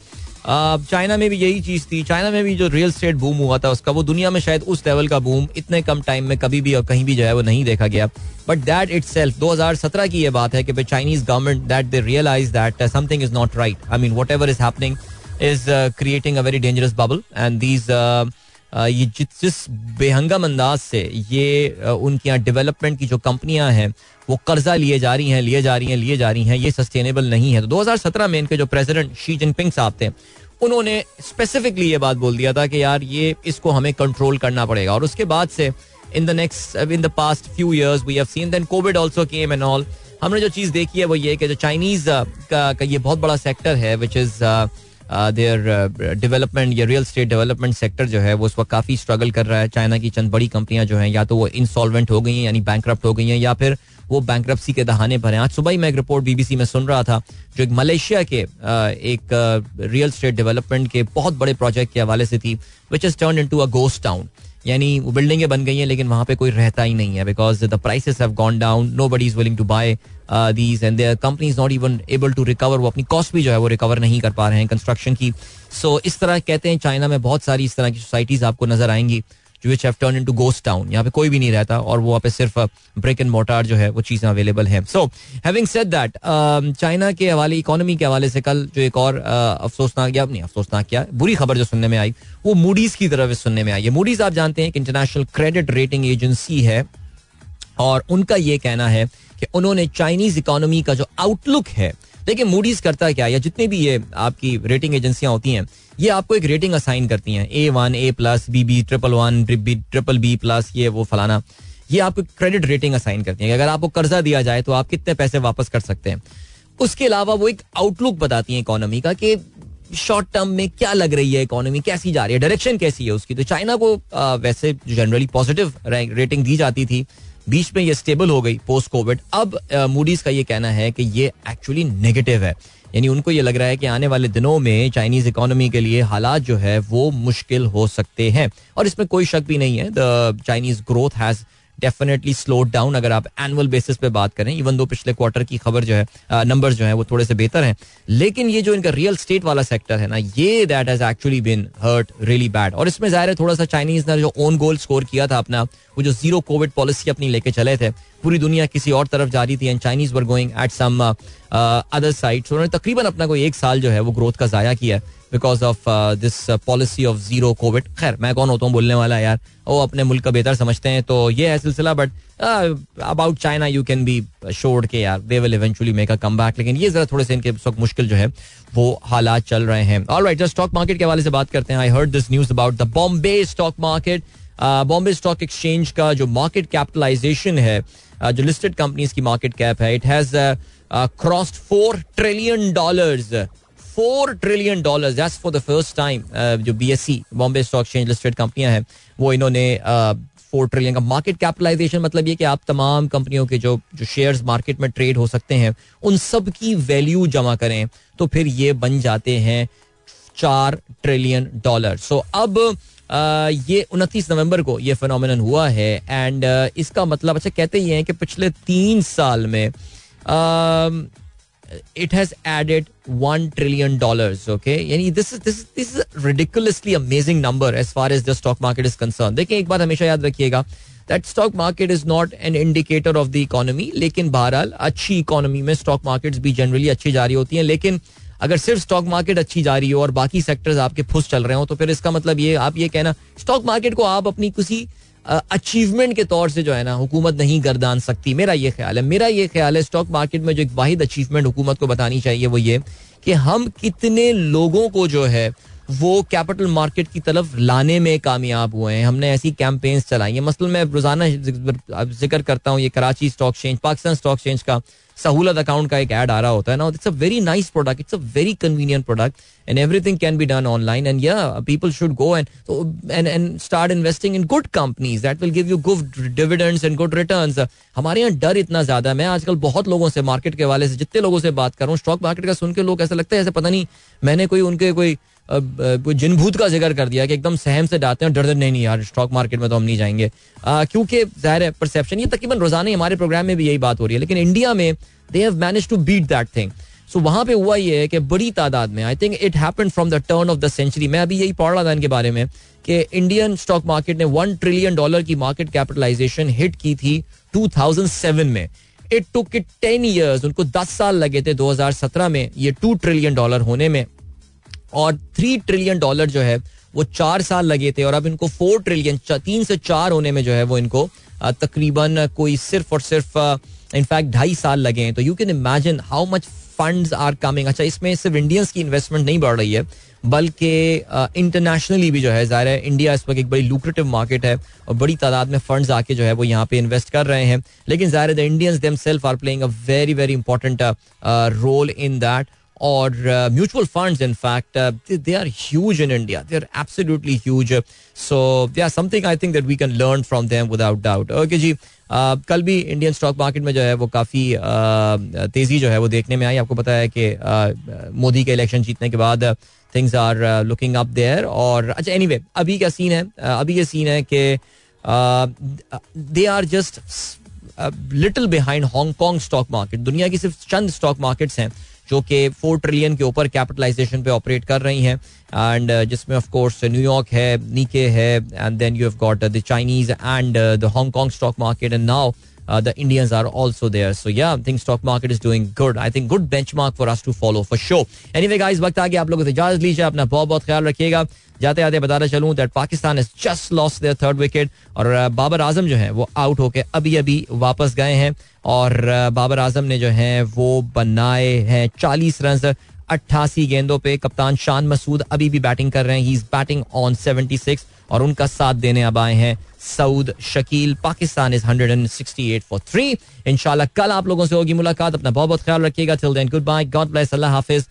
China में भी यही चीज़ थी। चाइना में भी जो रियल स्टेट बूम हुआ था, उसका वो दुनिया में शायद उस लेवल का बूम इतने कम टाइम में कभी भी और कहीं भी जो है वो नहीं देखा गया। बट दैट इट सेल्फ दो हज़ार सत्रह की ये बात है कि Chinese government that they realize that something is not right I mean whatever is happening is creating a very dangerous bubble and these ये जिस बेहंगम अंदाज से ये उनके यहाँ डेवलपमेंट की जो कंपनियाँ हैं वो कर्जा लिए जा रही हैं लिए जा रही हैं लिए जा रही हैं ये सस्टेनेबल नहीं है। तो 2017 में इनके जो प्रेसिडेंट शी जिनपिंग साहब थे उन्होंने स्पेसिफिकली ये बात बोल दिया था कि यार ये इसको हमें कंट्रोल करना पड़ेगा। और उसके बाद से in the next in the past few years we have seen then Covid also came and all हमने जो चीज़ देखी है वो ये कि जो चाइनीज़ का, का ये बहुत बड़ा सेक्टर है विच इज़ देयर डेवलपमेंट या रियल स्टेट डेवलपमेंट सेक्टर जो है, वो उस वक्त काफ़ी स्ट्रगल कर रहा है। चाइना की चंद बड़ी कंपनियाँ जो हैं, या तो वो इंसॉल्वेंट हो गई हैं, यानी बैंक हो गई हैं, या फिर वो बैंक के दहाने पर हैं। आज सुबह ही मैं एक रिपोर्ट बीबीसी में सुन रहा था, जो एक मलेशिया के एक रियल स्टेट डेवलपमेंट के बहुत बड़े प्रोजेक्ट के हवाले से थी which is turn in to a ghost town यानी वो बिल्डिंगें बन गई हैं, लेकिन वहाँ पे कोई रहता ही नहीं है because the prices have gone down nobody is willing to buy these and company is not even able to recover वो अपनी कॉस्ट भी जो है वो रिकवर नहीं कर पा रहे हैं कंस्ट्रक्शन की। सो इस तरह कहते हैं चाइना में बहुत सारी इस तरह की सोसाइटीज आपको नज़र आएँगी which have turn into ghost town यहाँ पे कोई भी नहीं रहता और वो पे सिर्फ़ ब्रेक एंड मोटार जो है वो चीज़ें अवेलेबल है। So having said that China के हवाले इकोनॉमी के हवाले से कल जो एक और uh, अफसोसनाक या नहीं अफसोसनाक क्या बुरी खबर जो सुनने में आई वो मूडीज की तरफ़ सुनने में आई है। मूडीज आप जानते हैं कि इंटरनेशनल क्रेडिट रेटिंग एजेंसी है और उनका ये कहना है कि उन्होंने चाइनीज़ इकोनॉमी का जो आउटलुक है, देखिए मूडीज करता क्या या जितनी भी ये आपकी रेटिंग एजेंसियाँ होती हैं, ये आपको एक रेटिंग असाइन करती हैं। A one A plus B B triple one triple B plus ये वो फलाना, ये आपको क्रेडिट रेटिंग असाइन करती है। अगर आपको कर्जा दिया जाए तो आप कितने पैसे वापस कर सकते हैं। उसके अलावा वो एक आउटलुक बताती है इकोनॉमी का कि शॉर्ट टर्म में क्या लग रही है इकोनॉमी कैसी जा रही है डायरेक्शन कैसी है उसकी। तो चाइना को वैसे जनरली पॉजिटिव रेटिंग दी जाती थी। बीच में ये स्टेबल हो गई पोस्ट कोविड अब मूडीज का ये कहना है कि ये एक्चुअली नेगेटिव है। यानी उनको ये लग रहा है कि आने वाले दिनों में चाइनीज़ इकोनॉमी के लिए हालात जो है वो मुश्किल हो सकते हैं। और इसमें कोई शक भी नहीं है। The Chinese growth has definitely slow down अगर आप एनुअल बेसिस पे बात करें इवन दो पिछले क्वार्टर की खबर जो है नंबर जो है, वो थोड़े से बेहतर हैं। लेकिन ये जो इनका रियल स्टेट वाला सेक्टर है ना, ये that has actually been hurt really bad और इसमें ज़ाहिर है थोड़ा सा चाइनीज़ ने जो ओन गोल स्कोर किया था अपना, वो जो ज़ीरो कोविड पॉलिसी अपनी लेके चले थे पूरी दुनिया किसी और तरफ़ जा रही थी and Chinese were going at some other side उन्होंने तकरीबन अपना कोई एक साल जो है वो ग्रोथ का जाया किया because of this policy of zero Covid खैर, मैं कौन होता हूँ बोलने वाला यार। वो अपने मुल्क का बेहतर समझते हैं तो ये है सिलसिला but about China you can be sure के यार they will eventually make a comeback लेकिन ये जरा थोड़े से इनके वक्त मुश्किल जो है, वो हालात चल रहे हैं। ऑल राइट स्टॉक मार्केट के हवाले से बात करते हैं। I heard this news about the Bombay stock market Bombay stock exchange का जो मार्केट कैपिटलाइजेशन है जो लिस्टेड कंपनीज़ की मार्केट कैप है it has crossed four trillion dollars four trillion dollar for the first time जो B S C Bombay stock exchange listed कंपनियाँ हैं, वो इन्होंने फोर ट्रिलियन का मार्केट कैपिटलाइजेशन मतलब ये कि आप तमाम कंपनियों के जो जो शेयर्स मार्केट में ट्रेड हो सकते हैं, उन सब की वैल्यू जमा करें तो फिर ये बन जाते हैं चार ट्रिलियन डॉलर सो अब ये उनतीस नवंबर को ये फिनोमिनन हुआ है एंड इसका मतलब अच्छा कहते ही हैं कि पिछले तीन साल में it has added one trillion dollar okay यानी this this this is ridiculously amazing number as far as the stock market is concern देखिए, एक बात हमेशा याद रखिएगा that stock market is not an indicator of the economy लेकिन बहरहाल अच्छी इकोनॉमी में स्टॉक मार्केट्स भी जनरली अच्छी जारी होती हैं, लेकिन अगर सिर्फ़ स्टॉक मार्केट अच्छी जा रही हो और बाकी सेक्टर्स आपके फुस चल रहे हो तो फिर इसका मतलब ये, आप ये कहना स्टॉक मार्केट को आप अपनी किसी अचीवमेंट के तौर से जो है ना, हुकूमत नहीं गर्दान सकती। मेरा ये ख्याल है, मेरा ये ख्याल है स्टॉक मार्केट में जो एक वाहिद अचीवमेंट हुकूमत को बतानी चाहिए वो ये कि हम कितने लोगों को जो है, वो कैपिटल मार्केट की तरफ़ लाने में कामयाब हुए हैं। हमने ऐसी कैंपेन्स चलाई हैं। मसलन मैं रोज़ाना ज़िक्र करता हूँ ये Karachi stock change Pakistan stock change का सहूलत अकाउंट का एक ऐड आ रहा होता है ना it's a very nice product it's a very convenient product and everything can be done online and या people should go and and and start investing in good companies that will give you good dividends and good returns हमारे यहाँ डर इतना ज़्यादा मैं आजकल बहुत लोगों से मार्केट के वाले से, जितने लोगों से बात कर रहा हूँ स्टॉक मार्केट का सुन के लोग ऐसा लगता है ऐसे पता नहीं मैंने कोई उनके कोई जिन भूत का ज़िक्र कर दिया कि एकदम सहम से डालते हैं, डर डर, नहीं नहीं यार स्टॉक मार्केट में तो हम नहीं जाएँगे। क्योंकि ज़ाहिर है परसेप्शन ये तकरीबन रोज़ाना हमारे प्रोग्राम में भी यही बात हो रही है, लेकिन इंडिया में they have manage to beat that thing so वहाँ पे हुआ ये है कि बड़ी तादाद में I think it happened from the turn of the century मैं अभी यही पढ़ रहा था इनके बारे में कि इंडियन स्टॉक मार्केट ने वन ट्रिलियन डॉलर की मार्केट कैपिटलाइजेशन हिट की थी 2007 में. It took it ten years उनको 10 साल लगे थे 2017 में, ये टू ट्रिलियन डॉलर होने में। और थ्री ट्रिलियन डॉलर जो है, वो चार साल लगे थे और अब इनको फोर ट्रिलियन तीन से चार होने में जो है, वो इनको तकरीबन कोई सिर्फ़ और सिर्फ़ इनफैक्ट ढाई साल लगे हैं। तो you can imagine how much funds are coming अच्छा इसमें सिर्फ़ इंडियंस की इन्वेस्टमेंट नहीं बढ़ रही है, बल्कि इंटरनेशनली भी जो है, ज़ाहिर है इंडिया इस वक्त एक बड़ी लुक्रेटिव मार्केट है और बड़ी तादाद में फंड्स आके जो है, वो यहाँ पे इन्वेस्ट कर रहे हैं। लेकिन ज़ाहिर the Indians them self are playing a very very important role in that और mutual funds in fact they are huge in India they are absolutely huge so they are something I think that we can learn from them without doubt okay ji Uh, कल भी Indian stock market में जो है वो काफ़ी uh, तेज़ी जो है वो देखने में आई। आपको पता है कि uh, मोदी के इलेक्शन जीतने के बाद things are looking up there और अच्छा एनीवे अभी क्या सीन है? अभी ये सीन है कि they are just little behind Hong Kong stock market दुनिया की सिर्फ़ चंद स्टॉक मार्केट्स हैं। जो कि फोर ट्रिलियन के ऊपर कैपिटलाइजेशन पे ऑपरेट कर रही हैं। एंड uh, जिसमें ऑफ़ कोर्स न्यूयॉर्क है नीके है and then you have got the Chinese and the Hong Kong stock market and now uh, the Indians are also there. So yeah, I think stock market is doing good. I think good benchmark for us to follow for sure. Anyway guys, वक्त आ गया आप लोगों से इजाज़त लीजिए अपना बहुत बहुत ख्याल रखिएगा जाते जाते बताना चलूँ that Pakistan is just lost their third wicket और बाबर आज़म जो है वो आउट होके अभी अभी वापस गए हैं और बाबर आज़म ने जो है वो बनाए हैं चालीस रन अट्ठासी गेंदों पे कप्तान शान मसूद अभी भी बैटिंग कर रहे हैं। He is batting on seventy six और उनका साथ देने अब आए हैं Saud Shakeel. Pakistan is hundred and sixty eight for three इनशाला कल आप लोगों से होगी मुलाकात। अपना बहुत बहुत ख्याल रखिएगा। Till then goodbye God bless अल्लाह हाफिज।